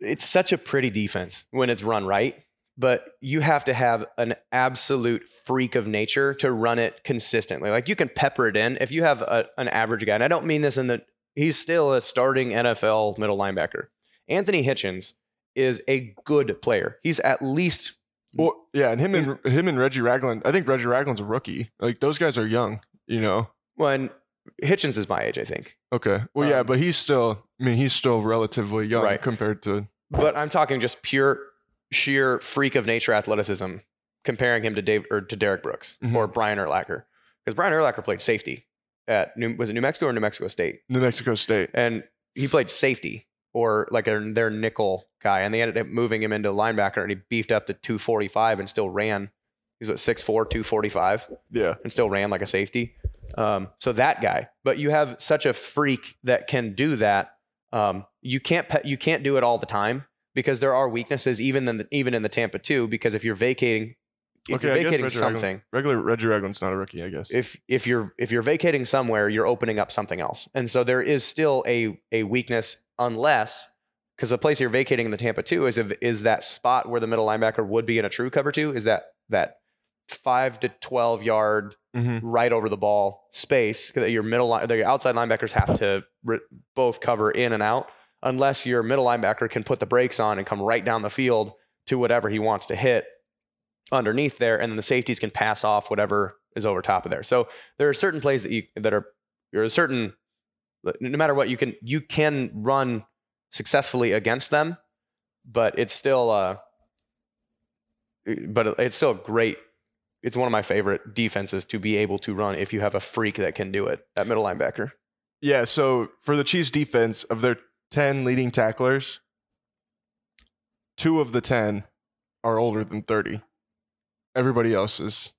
it's such a pretty defense when it's run right, but you have to have an absolute freak of nature to run it consistently. Like you can pepper it in if you have a, an average guy. And I don't mean this in the he's still a starting NFL middle linebacker. Anthony Hitchens is a good player. He's at least Well, yeah, and him and him and Reggie Ragland. I think Reggie Ragland's a rookie. Like those guys are young, you know. when Hitchens is my age, I think. Okay. Well, yeah, Um, but he's still. I mean, he's still relatively young Right. compared to. But I'm talking just pure sheer freak of nature athleticism. comparing him to Dave or to Derrick Brooks Mhm. or Brian Urlacher because Brian Urlacher played safety at New, was it New Mexico or New Mexico State, New Mexico State. and he played safety or like a, their nickel guy, and they ended up moving him into linebacker, and he beefed up to 245 and still ran. He was what 6'4", 245 Yeah. and still ran like a safety. Um, so that guy, but you have such a freak that can do that. Um, you can't you can't do it all the time because there are weaknesses even in the, even in the Tampa two. Because if you're vacating, if Okay, you're vacating something, Regular Reggie Ragland's not a rookie, I guess. if if you're if you're vacating somewhere, you're opening up something else, and so there is still a a weakness unless because the place you're vacating in the Tampa two is if, is that spot where the middle linebacker would be in a true cover two is that that five to twelve yard Mhm. right over the ball space that your middle line, your outside linebackers have to re- both cover in and out, unless your middle linebacker can put the brakes on and come right down the field to whatever he wants to hit underneath there, and then the safeties can pass off whatever is over top of there. So there are certain plays that you that are there are certain no matter what you can you can run successfully against them, but it's still uh but it's still great it's one of my favorite defenses to be able to run if you have a freak that can do it at middle linebacker. Yeah, so for the Chiefs defense, of their 10 leading tacklers, two of the 10 are older than 30. Everybody else is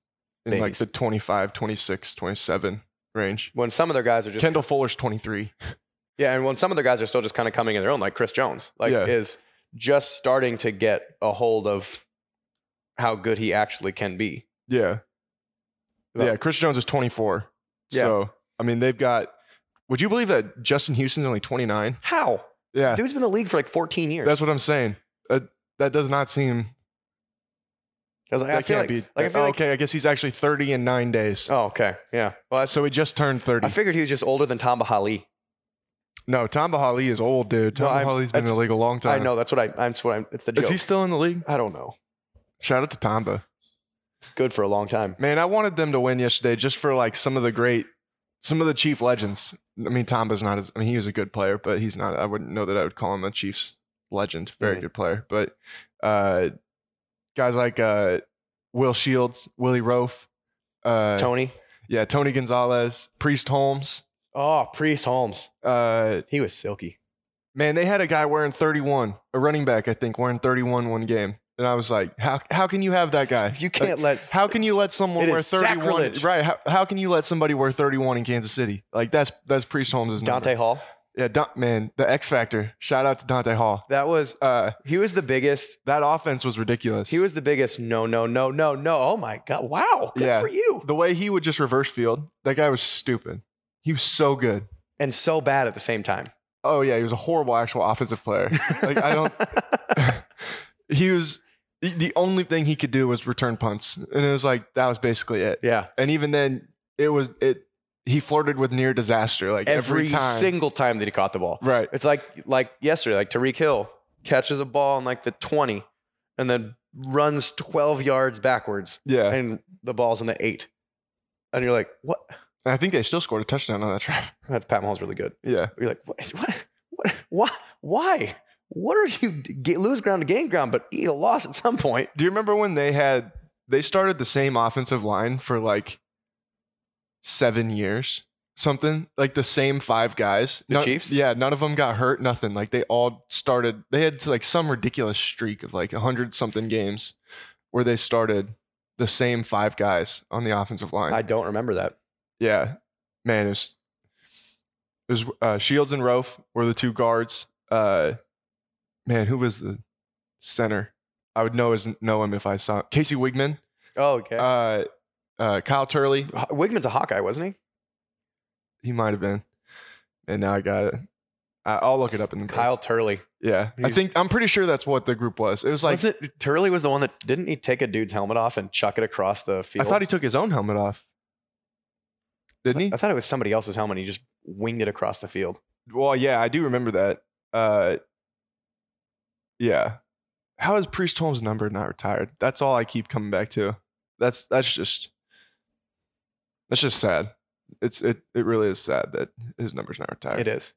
in like the 25, 26, 27 range. When some of their guys are just Kendall Fuller's 23. (laughs) yeah, and when some of their guys are still just kind of coming in their own, like Chris Jones, like Yeah. is just starting to get a hold of how good he actually can be. Yeah. Well- yeah, Chris Jones is 24. Yeah. So, I mean, they've got. Would you believe that Justin Houston's only 29? How? Yeah. Dude's been in the league for like 14 years. That's what I'm saying. Uh, that does not seem. like, That I can't like, be. like, I feel oh, like- okay, I guess he's actually 30 in nine days. Oh, okay. Yeah. Well, So he just turned 30. I figured he was just older than Tamba Hali. No, Tamba Hali is old, dude. Tom no, Bahali's been in the league a long time. I know. That's what I. That's what I'm. It's the joke. Is he still in the league? I don't know. Shout out to Tamba. It's good for a long time. Man, I wanted them to win yesterday just for like some of the great, some of the Chief legends. I mean, Tamba's not as, I mean, he was a good player, but he's not, I wouldn't know that I would call him a Chiefs legend. Very good player. But uh, guys like uh, Will Shields, Willie Roaf, uh, Tony. yeah, Tony Gonzalez, Priest Holmes. Oh, Priest Holmes. Uh, He was silky. man, they had a guy wearing 31, a running back, I think, wearing 31 one game. And I was like, how, how can you have that guy? You can't let How can you let someone wear 31? sacrilege. Right. How, how can you let somebody wear 31 in Kansas City? Like that's that's Priest Holmes' name. Dante Hall. Yeah, Don, man, the X Factor. Shout out to Dante Hall. That was Uh, he was the biggest. that offense was ridiculous. He was the biggest. No, no, no, no, no. Oh my god! Wow. Good Yeah. for you. the way he would just reverse field. That guy was stupid. He was so good. And so bad at the same time. Oh yeah, he was a horrible actual offensive player. Like I don't. (laughs) (laughs) he was the- the only thing he could do was return punts, and it was like that was basically it. yeah. And even then, it was it. He flirted with near disaster like every, Every, time. single time that he caught the ball. right. It's like like yesterday, like Tyreek Hill catches a ball in like the twenty, and then runs twelve yards backwards, Yeah. and the ball's in the eight. And you're like, what? And I think they still scored a touchdown on that drive. That's Pat Mahomes really good. Yeah. You're like, what? What? What? Why? Why? What are you get, lose ground to gain ground, but eat a loss at some point? Do you remember when they had they started the same offensive line for like seven years? Something like the same five guys. The None- Chiefs? Yeah, none of them got hurt. Nothing. Like they all started. They had like some ridiculous streak of like a hundred something games where they started the same five guys on the offensive line. I don't remember that. yeah, man, it was it was uh, Shields and Roaf were the two guards. Uh, man, who was the center? I would know his know him if I saw him. Casey Wiegmann, Oh, okay. uh, uh, Kyle Turley. Ho- Wiegmann's a Hawkeye, wasn't he? He might have been, and now I got it. I, I'll look it up in the Kyle Turley. Yeah, I think I'm pretty sure that's what the group was. It was like was it Turley was the one that didn't he take a dude's helmet off and chuck it across the field? I thought he took his own helmet off. Didn't he? I thought it was somebody else's helmet. He just winged it across the field. Well, yeah, I do remember that. Uh, yeah. How is Priest Holmes' number not retired? That's all I keep coming back to. That's that's just that's just sad. It's it it really is sad that his number's not retired. It is.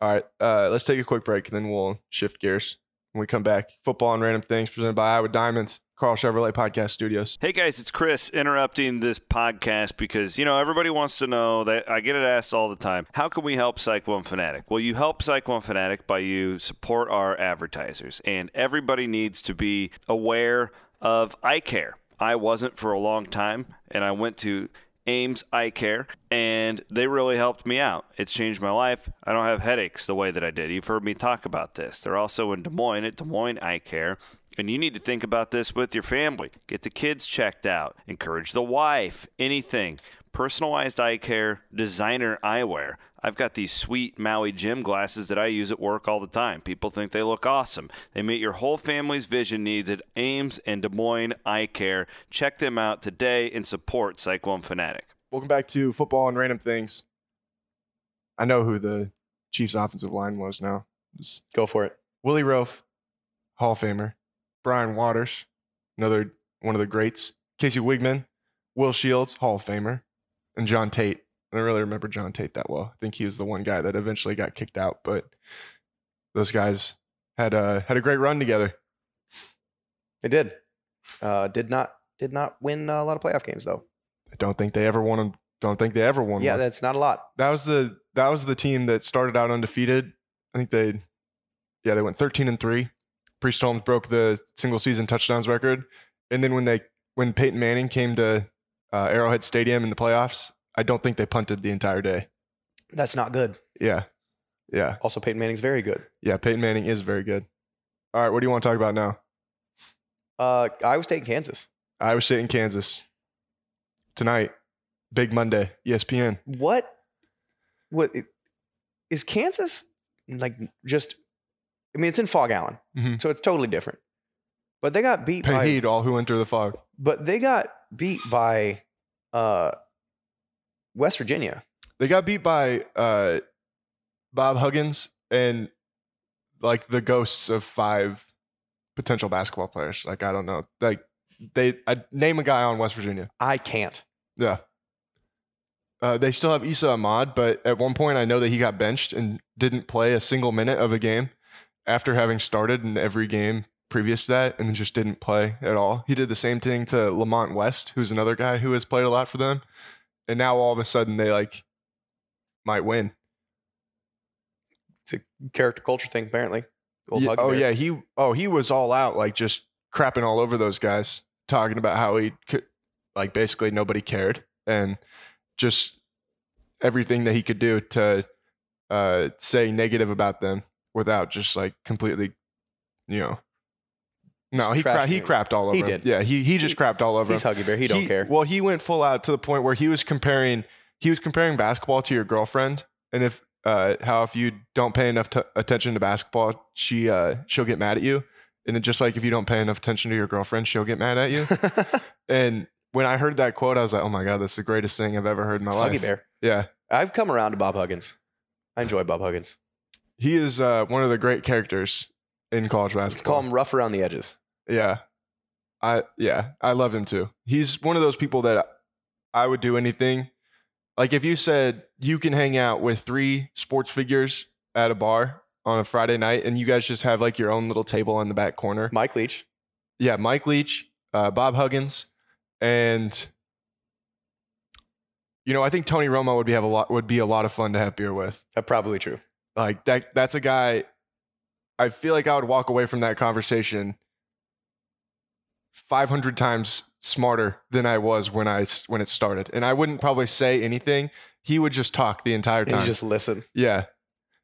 All right, uh, let's take a quick break and then we'll shift gears. when we come back. Football and random things presented by Iowa Diamonds, Karl Chevrolet Podcast Studios. Hey guys, it's Chris interrupting this podcast because, you know, everybody wants to know that I get it asked all the time. How can we help Psych Fanatic? Well, you help Psych Fanatic by you support our advertisers, and everybody needs to be aware of eye care. I wasn't for a long time, and I went to Ames Eye Care, and they really helped me out. It's changed my life. I don't have headaches the way that I did. You've heard me talk about this. They're also in Des Moines at Des Moines Eye Care. And you need to think about this with your family. Get the kids checked out. Encourage the wife. Anything. Personalized eye care, designer eyewear. I've got these sweet Maui Jim glasses that I use at work all the time. People think they look awesome. They meet your whole family's vision needs at Ames and Des Moines Eye Care. Check them out today and support Cyclone Fanatic. Welcome back to Football and Random Things. I know who the Chiefs offensive line was now. Just Go for it. Willie Roaf, Hall of Famer. Brian Waters, another one of the greats. Casey Wiegmann, Will Shields, Hall of Famer. And John Tait. I don't really remember John Tait that well. I think he was the one guy that eventually got kicked out, but those guys had a had a great run together. They did. Uh, did not did not win a lot of playoff games though. I don't think they ever won them. Don't think they ever won Yeah, one. that's not a lot. that was the that was the team that started out undefeated. I think they, yeah, they went thirteen and three. Priest Holmes broke the single season touchdowns record, and then when they when Peyton Manning came to uh, Arrowhead Stadium in the playoffs, I don't think they punted the entire day. That's not good. Yeah, yeah, Also, Peyton Manning's very good. yeah. Peyton Manning is very good. All right, what do you want to talk about now? Uh, Iowa State, and Kansas. Iowa State and Kansas tonight, big Monday, ESPN. What? What is Kansas like? Just, I mean, it's in Phog Allen, Mhm. so it's totally different. But they got beat Pay by. heed, all who enter the fog. But they got beat by uh, West Virginia. They got beat by uh, Bob Huggins and like the ghosts of five potential basketball players. Like I don't know, like they I name a guy on West Virginia. I can't. Yeah. Uh, they still have Esa Ahmad, but at one point I know that he got benched and didn't play a single minute of a game after having started in every game previous to that and then just didn't play at all. He did the same thing to Lamont West, who's another guy who has played a lot for them. And now all of a sudden they like might win. It's a character culture thing, apparently. Yeah, oh yeah, he oh he was all out like just crapping all over those guys, talking about how he could like basically nobody cared and just everything that he could do to uh, say negative about them without just like completely, you know. No, he cra- he crapped all over. He him. did. Yeah, he he just He- crapped all over. He's him. Huggy Bear. He don't care. Well, he went full out to the point where he was comparing he was comparing basketball to your girlfriend, and if uh, how if you don't pay enough t- attention to basketball, she uh, she'll get mad at you, and just like if you don't pay enough attention to your girlfriend, she'll get mad at you. (laughs) and when I heard that quote, I was like, oh my god, that's the greatest thing I've ever heard in my It's life. Huggy Bear. Yeah, I've come around to Bob Huggins. I enjoy Bob Huggins. he is uh, one of the great characters in college basketball. Let's call him rough around the edges. Yeah. I yeah, I love him too. He's one of those people that I would do anything. Like if you said you can hang out with three sports figures at a bar on a Friday night and you guys just have like your own little table in the back corner. Mike Leach. Yeah, Mike Leach, uh, Bob Huggins, and you know, I think Tony Romo would be have a lot would be a lot of fun to have beer with. That's probably true. Like that that's a guy I feel like I would walk away from that conversation 500 times smarter than I was when I when it started. And I wouldn't probably say anything. He would just talk the entire time. just listen. yeah.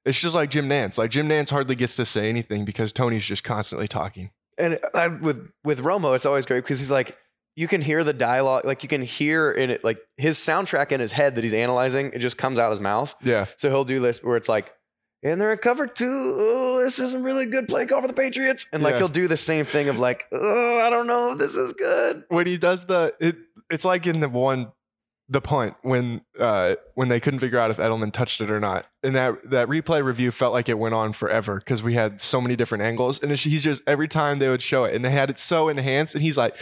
It's just like Jim Nantz. Like Jim Nantz hardly gets to say anything because Tony's just constantly talking. And I, with with Romo, it's always great because he's like, you can hear the dialogue, like you can hear in it, like his soundtrack in his head that he's analyzing. It just comes out his mouth. Yeah. So he'll do this where it's like, and they're in cover two. Oh, this isn't really good play call for the Patriots. And like Yeah. he'll do the same thing of like, oh, I don't know if this is good. When he does the it it's like in the one the punt when uh when they couldn't figure out if Edelman touched it or not. And that that replay review felt like it went on forever because we had so many different angles. And it's- he's just every time they would show it and they had it so enhanced and he's like,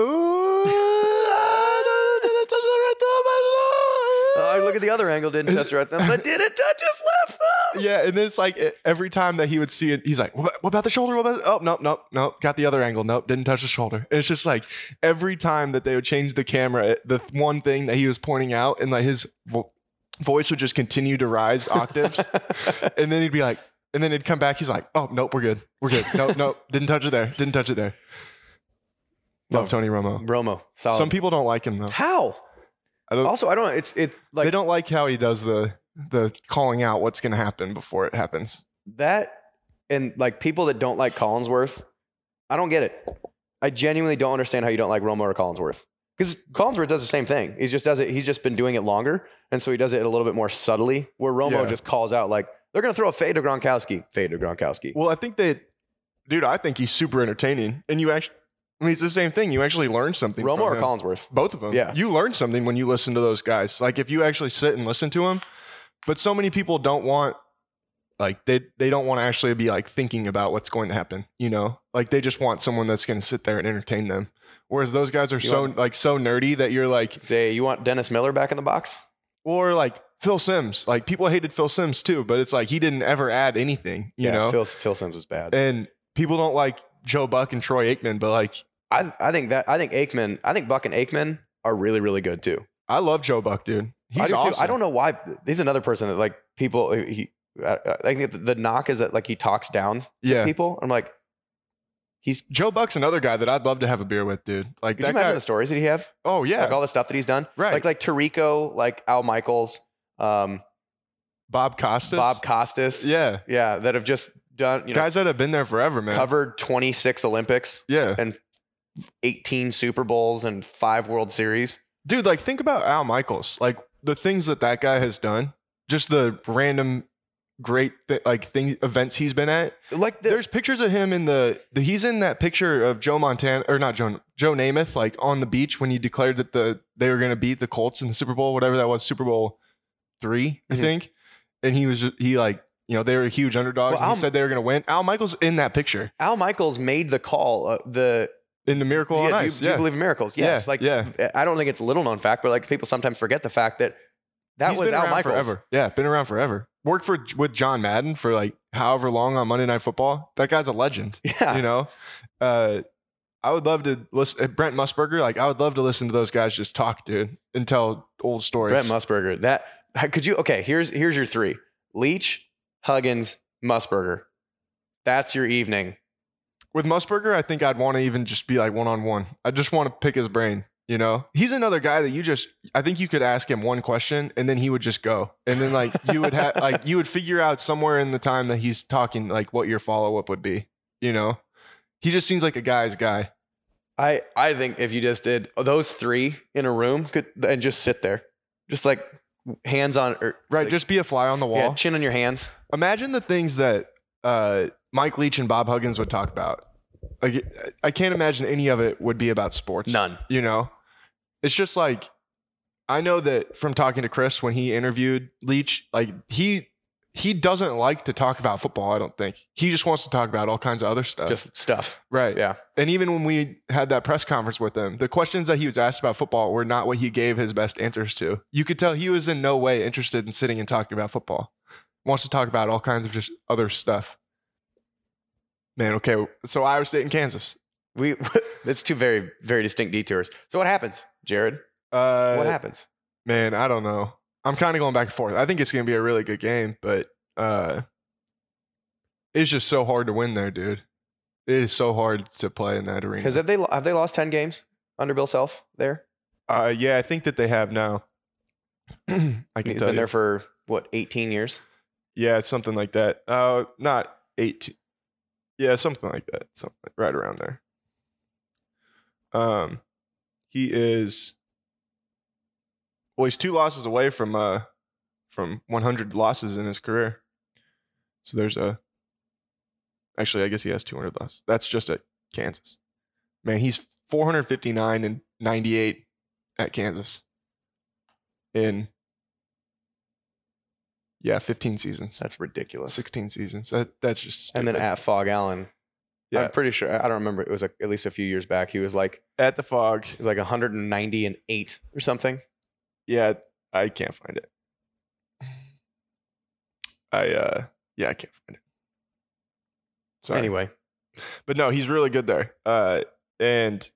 Ooh, I didn't touch the right thumb, I don't know." Oh, look at the other angle. Didn't touch right then, but did it touch his left thumb? Yeah, and then it's like every time that he would see it, he's like, "What, about the shoulder? What about? Oh, nope, nope, nope. Got the other angle. Nope, didn't touch the shoulder." It's just like every time that they would change the camera, the th- one thing that he was pointing out, and like his vo- voice would just continue to rise octaves, (laughs) and then he'd be like, and then he'd come back. He's like, "Oh, nope, we're good. We're good. Nope, nope, didn't touch it there. Didn't touch it there." Love Tony Romo. Romo, solid. Some people don't like him though. how? I don't. Also, I don't. It's it like they don't like how he does the the calling out what's going to happen before it happens. that and like people that don't like Collinsworth, I don't get it. I genuinely don't understand how you don't like Romo or Collinsworth. Because Collinsworth does the same thing. He just does it. He's just been doing it longer, and so he does it a little bit more subtly. Where Romo Yeah. just calls out like they're going to throw a fade to Gronkowski, fade to Gronkowski. Well, I think that, dude, I think he's super entertaining, and you actually, I mean, it's the same thing. You actually learn something. Romo from or him. Collinsworth? Both of them. Yeah. you learn something when you listen to those guys. Like if you actually sit and listen to them, but so many people don't want, like they they don't want to actually be like thinking about what's going to happen. You know, like they just want someone that's going to sit there and entertain them. Whereas those guys are You so want- like so nerdy that you're like, Say you want Dennis Miller back in the box? or like Phil Simms. Like people hated Phil Simms too, but it's like he didn't ever add anything. You yeah, know, Phil Phil Simms was bad. and people don't like Joe Buck and Troy Aikman, but like I I think that I think Aikman, I think Buck and Aikman are really really good too. I love Joe Buck, dude. He's I do awesome. too. I don't know why. He's another person that like people. Uh, he, I, I think the, the knock is that like he talks down to Yeah, people. I'm like, he's. Joe Buck's another guy that I'd love to have a beer with, dude. Like Could you that imagine guy. the stories that he have? oh yeah, Like all the stuff that he's done. Right. Like like Tirico, like Al Michaels, um, Bob Costas. Bob Costas. Yeah, Yeah, that have just done. You know, guys that have been there forever, man. covered 26 Olympics, Yeah, 18 Super Bowls, and five World Series. dude. Like think about Al Michaels. Like the things that that guy has done. Just the random great th- like thing events he's been at. Like the, There's pictures of him in the, the he's in that picture of Joe Montana or not Joe Joe Namath like on the beach when he declared that the they were going to beat the Colts in the Super Bowl whatever that was Super Bowl 3 I Mhm. think and he was he like you know they were a huge underdog Well, and Al- he said they were going to win Al Michaels in that picture Al Michaels made the call. Uh, the in the Miracle yeah, on do, you, Ice do you believe in miracles? Yeah, Yes. like yeah. I don't think it's a little known fact, but like people sometimes forget the fact that that He's was been Al Michaels. forever yeah been around forever worked for with John Madden for like however long on Monday Night Football that guy's a legend (laughs) Yeah. you know uh i would love to listen brent musburger like i would love to listen to those guys just talk dude and tell old stories Brent Musburger. That could you okay, here's here's your three. Leach, Huggins, Musburger. That's your evening. With musburger i think i'd want to even just be like one-on-one. I just want to pick his brain you know? He's another guy that you just i think you could ask him one question and then he would just go. And then like you would have like you would figure out somewhere in the time that he's talking like what your follow-up would be you know? He just seems like a guy's guy. I I think if you just did those three in a room could and just sit there. Just like hands on or right like, just be a fly on the wall. yeah, chin on your hands. imagine the things that uh, Mike Leach and Bob Huggins would talk about. Like, I can't imagine any of it would be about sports. None. You know, it's just like I know that from talking to Chris when he interviewed Leach, like he he doesn't like to talk about football. I don't think he just wants to talk about all kinds of other stuff. Just stuff. right. Yeah. And even when we had that press conference with him, the questions that he was asked about football were not what he gave his best answers to. You could tell he was in no way interested in sitting and talking about football. Wants to talk about all kinds of just other stuff. Man, okay. So Iowa State and Kansas. We (laughs) it's two very, very distinct detours. So what happens, Jared? Uh, What happens? Man, I don't know. I'm kind of going back and forth. I think it's going to be a really good game, but uh, it's just so hard to win there, dude. It is so hard to play in that arena. Because have they have they lost ten games under Bill Self there? Uh, yeah, I think that they have now. (clears throat) I can He's tell been you. there for what, eighteen years? yeah, something like that. Uh, not eight. Yeah, something like that. Something right around there. Um, he is. Well, he's two losses away from uh, from 100 losses in his career. So there's a. Actually, I guess he has 200 losses. That's just at Kansas. Man, he's 459 and 98 at Kansas. In. Yeah, 15 seasons. That's ridiculous. 16 seasons. That, that's just And then at Phog Allen, Yeah. I'm pretty sure I don't remember. It was like at least a few years back. He was like at the fog. he was like 190 and eight or something. Yeah, I can't find it. I uh yeah, I can't find it. Sorry. Anyway, But no, he's really good there. Uh and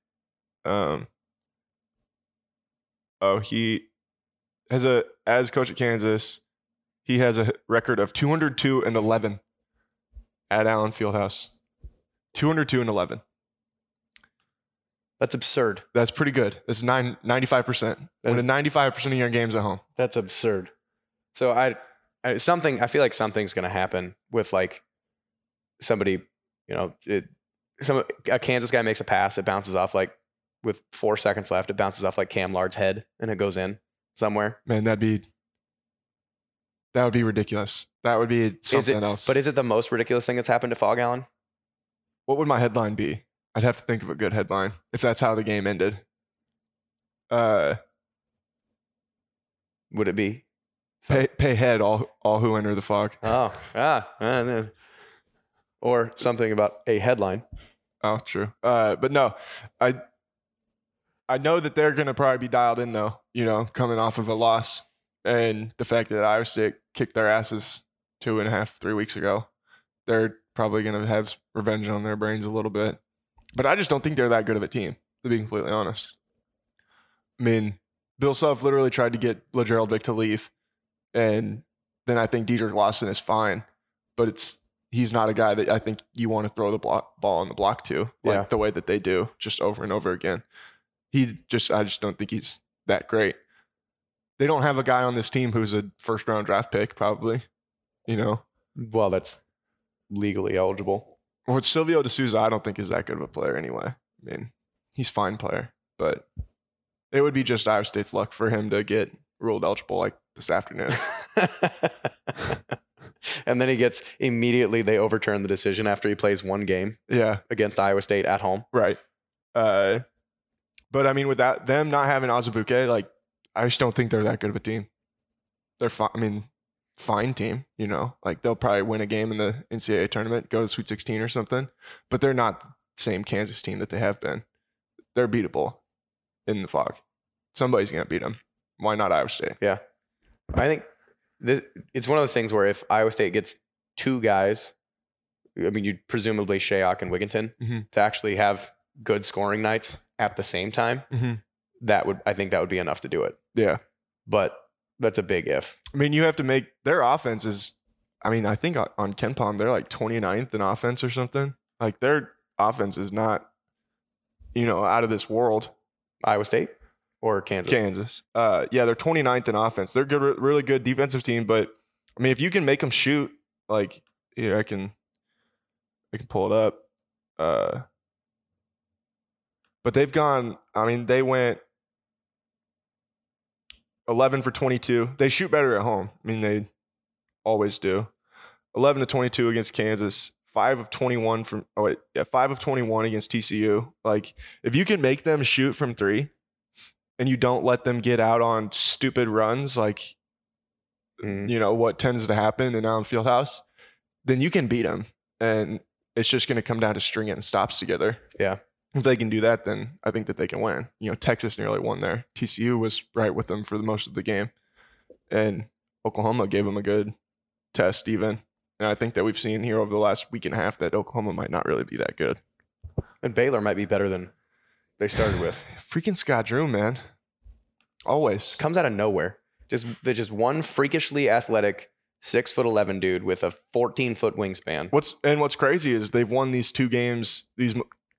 um oh, he has a as coach at Kansas, he has a record of 202 and 11 at Allen Fieldhouse. 202 and 11. that's absurd. That's pretty good. That's nine, 95%. That is- Winning 95% of your games at home. That's absurd. So I, I something I feel like something's going to happen with like somebody, you know, it, some a Kansas guy makes a pass, it bounces off like with four seconds left, it bounces off like Cam Lard's head and it goes in somewhere. Man, that'd be that would be ridiculous. That would be something else. But is it the most ridiculous thing that's happened to Phog Allen? what would my headline be? I'd have to think of a good headline if that's how the game ended. Uh, Would it be? pay pay head all all who enter the fog. Oh, ah, ah, yeah. or something about a headline. Oh, true. Uh, but no, I I know that they're gonna probably be dialed in though. You know, coming off of a loss and the fact that Iowa State kicked their asses two and a half, three weeks ago, they're probably gonna have revenge on their brains a little bit. But I just don't think they're that good of a team, to be completely honest. I mean, Bill Self literally tried to get Lagerald Vick to leave, and then I think Dedric Lawson is fine, but it's he's not a guy that I think you want to throw the block, ball on the block to, like Yeah. the way that they do, just over and over again. He just, I just don't think he's that great. They don't have a guy on this team who's a first round draft pick, probably. You know, Well, that's legally eligible. well, Silvio De Souza, I don't think is that good of a player anyway. I mean, he's fine player, but it would be just Iowa State's luck for him to get ruled eligible like this afternoon. (laughs) (laughs) and then he gets immediately they overturn the decision after he plays one game yeah, against Iowa State at home. right. Uh, but I mean, without them not having Azubuike, like I just don't think they're that good of a team. They're fine. I mean, fine team. You know, like they'll probably win a game in the NCAA tournament, go to Sweet 16 or something. But they're not the same Kansas team that they have been. They're beatable in the fog. Somebody's gonna beat them. Why not Iowa State? Yeah, I think this, it's one of those things where if Iowa State gets two guys, I mean, you presumably Shayok and Wigginton Mhm. to actually have good scoring nights at the same time, Mm-hmm. That would I think that would be enough to do it. Yeah. But that's a big if. I mean, you have to make their offense is. I mean, I think on- KenPom they're like 29th in offense or something. Like their offense is not, you know, out of this world. Iowa State or Kansas. Kansas. Uh, yeah, they're 29th in offense. They're good, really good defensive team. But I mean, if you can make them shoot, like here, I can, I can pull it up. Uh, but they've gone. I mean, they went 11 for 22. They shoot better at home. I mean, they always do. 11 to 22 against Kansas. Five of 21 from. Oh wait, yeah, five of 21 against TCU. Like, if you can make them shoot from three and you don't let them get out on stupid runs like Mm. you know what tends to happen in Allen Fieldhouse, then you can beat them, and it's just going to come down to stringing stops together. Yeah. If they can do that, then I think that they can win. You know, Texas nearly won there. TCU was right with them for the most of the game, and Oklahoma gave them a good test even. And I think that we've seen here over the last week and a half that Oklahoma might not really be that good. And Baylor might be better than they started with. (sighs) Freaking Scott Drew, man. Always. Comes out of nowhere. Just there's just one freakishly athletic six foot eleven dude with a fourteen foot wingspan. What's and what's crazy is they've won these two games, these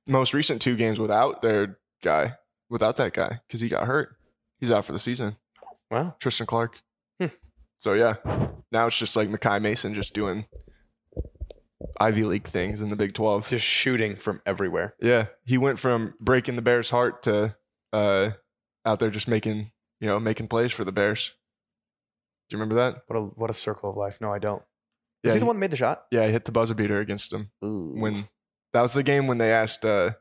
most recent two games without their guy, without that guy, because he got hurt. He's out for the season. Wow. Tristan Clark. Hmm. So yeah, now it's just like Makai Mason just doing Ivy League things in the Big Twelve. Just shooting from everywhere. Yeah, he went from breaking the Bears' heart to uh, out there just making you know making plays for the Bears. Do you remember that? What a what a circle of life. No, I don't. Yeah, Is he the he- one that made the shot? Yeah, he hit the buzzer beater against him. when that was the game when they asked uh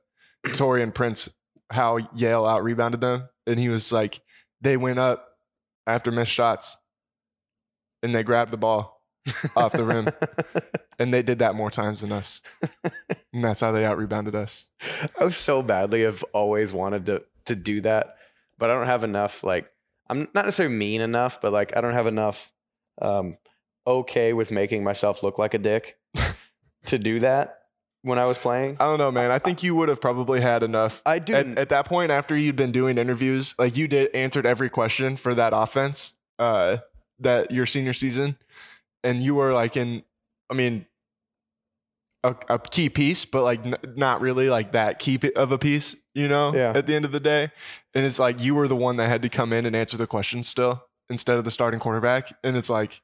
Taurean Prince how Yale out rebounded them, and he was like, they went up after missed shots, and they grabbed the ball, off the rim. (laughs) and they did that more times than us, (laughs) and that's how they out rebounded us. I so badly have always wanted to to do that, but I don't have enough. Like I'm not necessarily mean enough, but like I don't have enough um, okay with making myself look like a dick (laughs) to do that when I was playing. I don't know, man. I think you would have probably had enough. I do. At, at that point, after you'd been doing interviews, like you did answered every question for that offense, uh, that your senior season, and you were like in, I mean, a, a key piece, but like n- not really like that key of a piece, you know. Yeah. At the end of the day, and it's like you were the one that had to come in and answer the questions still instead of the starting quarterback, and it's like,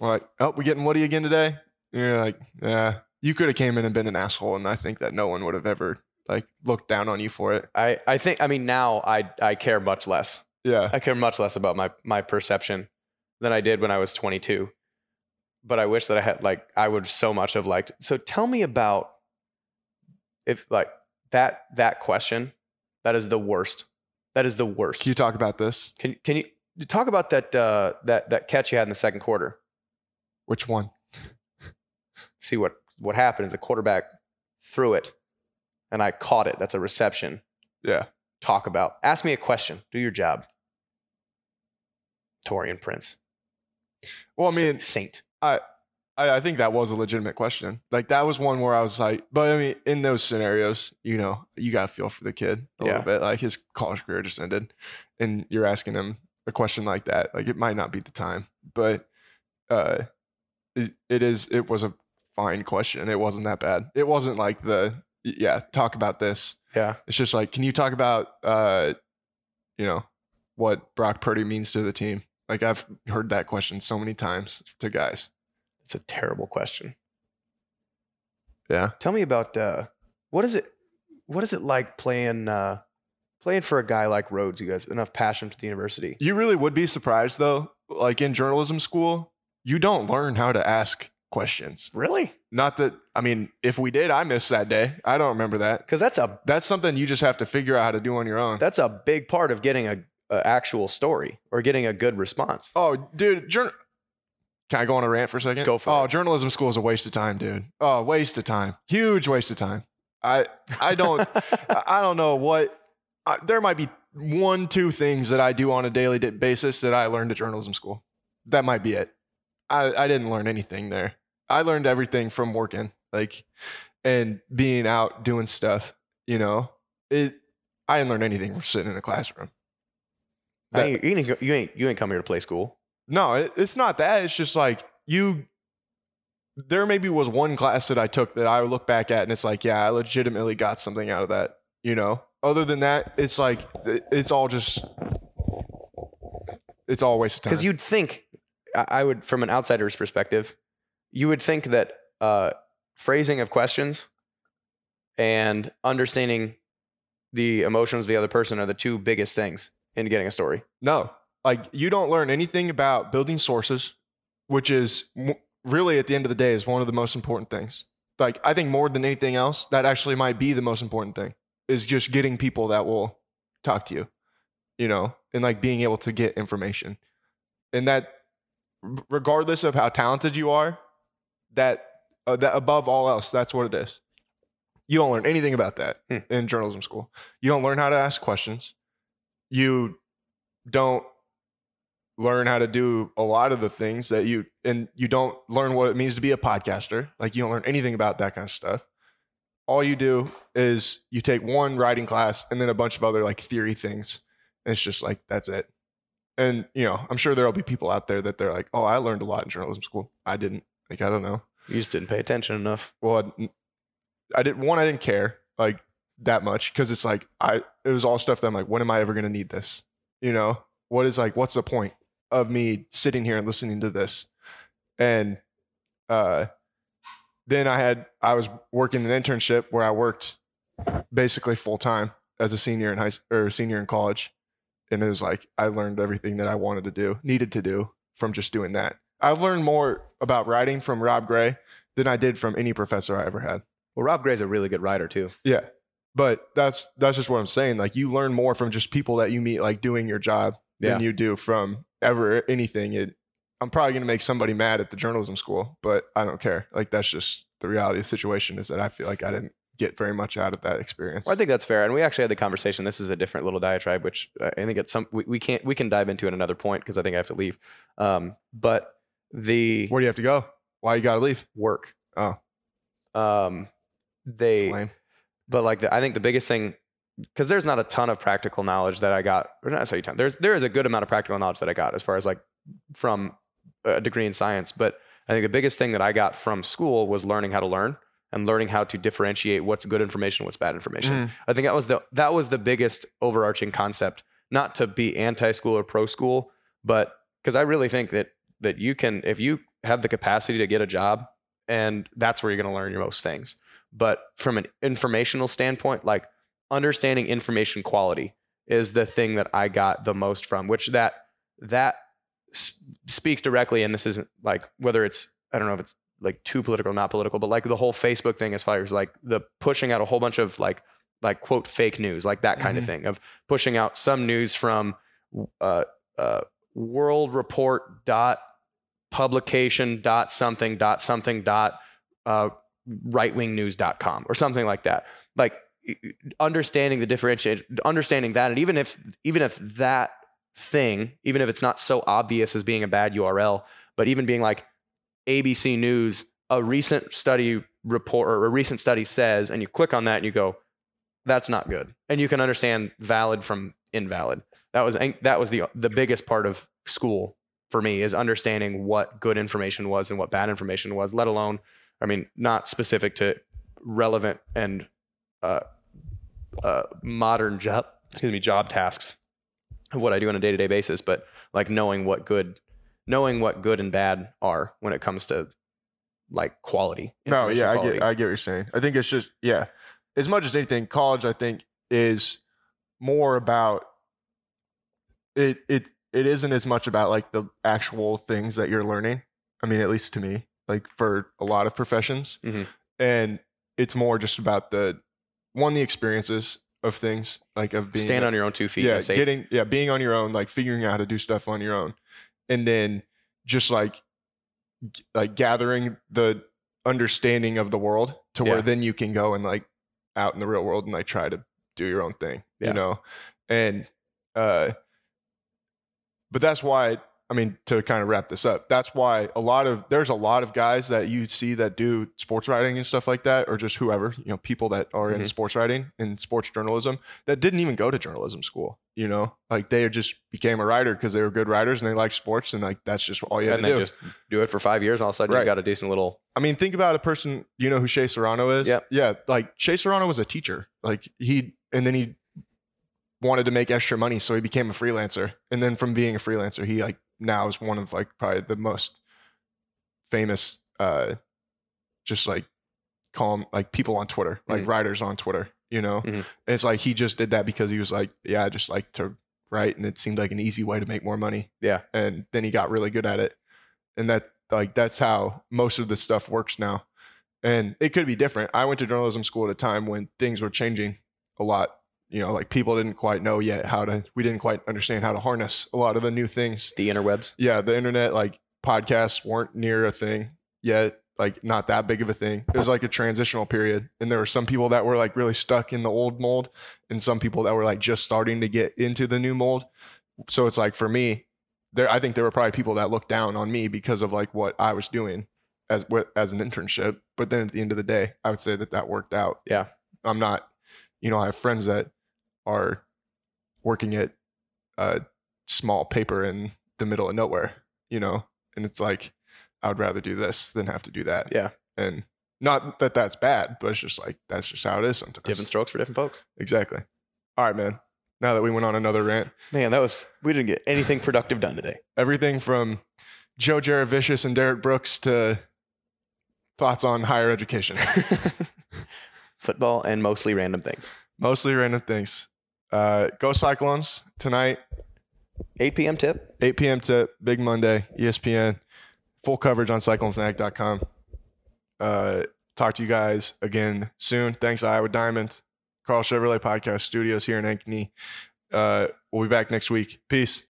like, oh, we getting Woody again today? And you're like, yeah. You could have came in and been an asshole, and I think that no one would have ever like looked down on you for it. I, I think I mean now I I care much less. Yeah. I care much less about my my perception than I did when I was 22. But I wish that I had like I would so much have liked. So tell me about if like that that question that is the worst. That is the worst. Can you talk about this? Can can you talk about that uh, that that catch you had in the second quarter? Which one? See what what happened is the quarterback threw it, and I caught it. That's a reception. Yeah. Talk about. Ask me a question. Do your job. Taurean Prince. Well, I mean, Saint. I, I think that was a legitimate question. Like that was one where I was like, but I mean, in those scenarios, you know, you got to feel for the kid a Yeah. little bit. Like his college career just ended, and you're asking him a question like that. Like it might not be the time, but uh, it, it is. It was a fine question. It wasn't that bad. It wasn't like the yeah. Talk about this. Yeah. It's just like, can you talk about uh, you know, what Brock Purdy means to the team? Like I've heard that question so many times to guys. It's a terrible question. Yeah. Tell me about uh, what is it? What is it like playing uh, playing for a guy like Rhodes? You guys enough passion for the university. You really would be surprised though. Like in journalism school, you don't learn how to ask questions. Really? Not that I mean, if we did, I missed that day. I don't remember that. Because that's a That's something you just have to figure out how to do on your own. that's a big part of getting a, a actual story or getting a good response. oh, dude, can I go on a rant for a second? Go for oh, it. Oh, journalism school is a waste of time, dude. Oh, waste of time. Huge waste of time. I I don't (laughs) I I don't know what. I, there might be one, two things that I do on a daily basis that I learned at journalism school. That might be it. I, I didn't learn anything there. I learned everything from working, like, and being out doing stuff. You know, it. I didn't learn anything from sitting in a classroom. I ain't- you, ain't, you ain't you ain't come here to play school. No, it, it's not that. It's just like you. There maybe was one class that I took that I look back at and it's like, yeah, I legitimately got something out of that. You know. Other than that, it's like it- it's all just. It's all a waste of time. Because you'd think, I I would, from an outsider's perspective, you would think that uh, phrasing of questions and understanding the emotions of the other person are the two biggest things in getting a story. No, like you don't learn anything about building sources, which is really at the end of the day is one of the most important things. Like I think more than anything else, that actually might be the most important thing is just getting people that will talk to you, you know, and like being able to get information, and that regardless of how talented you are, that uh, that above all else, that's what it is. You don't learn anything about that Hmm. in journalism school. You don't learn how to ask questions. You don't learn how to do a lot of the things that you and you don't learn what it means to be a podcaster like you don't learn anything about that kind of stuff all you do is you take one writing class and then a bunch of other like theory things and it's just like that's it and you know i'm sure there'll be people out there that they're like oh i learned a lot in journalism school i didn't like i don't know. You just didn't pay attention enough. well I- i didn't one i didn't care like that much because it's like i it was all stuff that i'm like when am i ever going to need this? You know? What is like what's the point of me sitting here and listening to this? And uh then i had i was working an internship where i worked basically full time as a senior in high or senior in college. And it was like i learned everything that i wanted to do needed to do from just doing that i've learned more about writing from rob gray than i did from any professor i ever had Well, Rob Gray's a really good writer too. yeah. But that's that's just what I'm saying. Like you learn more from just people that you meet like doing your job than you do from ever anything. It I'm probably gonna make somebody mad at the journalism school, but I don't care. Like that's just the reality of the situation is that I feel like I didn't get very much out of that experience. Well, I think that's fair, and we actually had the conversation. This is a different little diatribe, which I think it's some we, we can't we can dive into at another point because I think I have to leave. Um, but the Where do you have to go? Why you gotta leave? work. Oh. Um, It's they lame. but like the, I think the biggest thing because there's not a ton of practical knowledge that I got, or not necessarily a ton. There's there is a good amount of practical knowledge that I got as far as like from a degree in science. But I think the biggest thing that I got from school was learning how to learn and learning how to differentiate what's good information, what's bad information. Mhm. I think that was the that was the biggest overarching concept. Not to be anti-school or pro-school, but because I really think that that you can, if you have the capacity to get a job, and that's where you're going to learn your most things. But from an informational standpoint, like understanding information quality is the thing that I got the most from, which that that s- speaks directly. And this isn't like whether it's I don't know if it's like too political, not political, but like the whole Facebook thing as far as like the pushing out a whole bunch of like like quote fake news, like that kind Mhm. of thing of pushing out some news from uh, uh, World Report dot publication dot something dot something dot uh, rightwingnews.com or something like that. Like understanding the differentiate, understanding that, and even if even if that thing, even if it's not so obvious as being a bad URL, but even being like ABC News, a recent study report or a recent study says, and you click on that and you go, that's not good, and you can understand valid from invalid. That was that was the the biggest part of school for me is understanding what good information was and what bad information was, let alone, I mean, not specific to relevant and uh, uh, modern job, excuse me, job tasks of what I do on a day to day basis, but like knowing what good, knowing what good and bad are when it comes to like quality. No, yeah, I get, I get what you're saying. I think it's just, yeah, as much as anything, college, I think, is more about it. It it isn't as much about like the actual things that you're learning. I mean, at least to me, like for a lot of professions, Mhm. and it's more just about the one the experiences of things, like of being stand on your own two feet. yeah, getting yeah, being on your own, like figuring out how to do stuff on your own, and then just like g- like gathering the understanding of the world to where Yeah. then you can go and like out in the real world and like try to do your own thing, Yeah. you know, and uh, but that's why I mean to kind of wrap this up. That's why a lot of there's a lot of guys that you see that do sports writing and stuff like that, or just whoever you know, people that are in Mhm. sports writing and sports journalism that didn't even go to journalism school. You know, like they just became a writer because they were good writers and they like sports, and like that's just all you had and to do. just do it for five years. And all of a sudden, Right. you got a decent little. I mean, think about a person. You know who Shea Serrano is? Yeah, Yeah, like Shea Serrano was a teacher. Like he, and then he wanted to make extra money, so he became a freelancer. And then from being a freelancer, he like now is one of like probably the most famous, uh, just like calm like people on Twitter, like Mhm. writers on Twitter. You know, Mhm. and it's like he just did that because he was like, yeah, I just like to write, and it seemed like an easy way to make more money. Yeah. and then he got really good at it, and that like that's how most of this stuff works now. And it could be different. I went to journalism school at a time when things were changing a lot. You know, like people didn't quite know yet how to. We didn't quite understand how to harness a lot of the new things. The interwebs. Yeah, the internet, like podcasts, weren't near a thing yet. Like not that big of a thing. It was like a transitional period, and there were some people that were like really stuck in the old mold, and some people that were like just starting to get into the new mold. So it's like for me, there I think there were probably people that looked down on me because of like what I was doing as as an internship. But then at the end of the day, I would say that that worked out. Yeah. I'm not, you know, I have friends that are working at a small paper in the middle of nowhere, you know, and it's like I would rather do this than have to do that. Yeah. And not that that's bad, but it's just like that's just how it is sometimes. Different strokes for different folks. Exactly. All right, man. Now that we went on another rant, Man, that was we didn't get anything productive done today. everything from Joe Jurevicius and Derrick Brooks to thoughts on higher education. (laughs) Football and mostly random things. Mostly random things. Uh, go Cyclones tonight, 8 p.m. tip. 8 p.m. tip. Big Monday, ESPN. Full coverage on CycloneFanatic.com. Uh, talk to you guys again soon. Thanks, Iowa Diamond, Karl Chevrolet Podcast Studios here in Ankeny. Uh, we'll be back next week. Peace.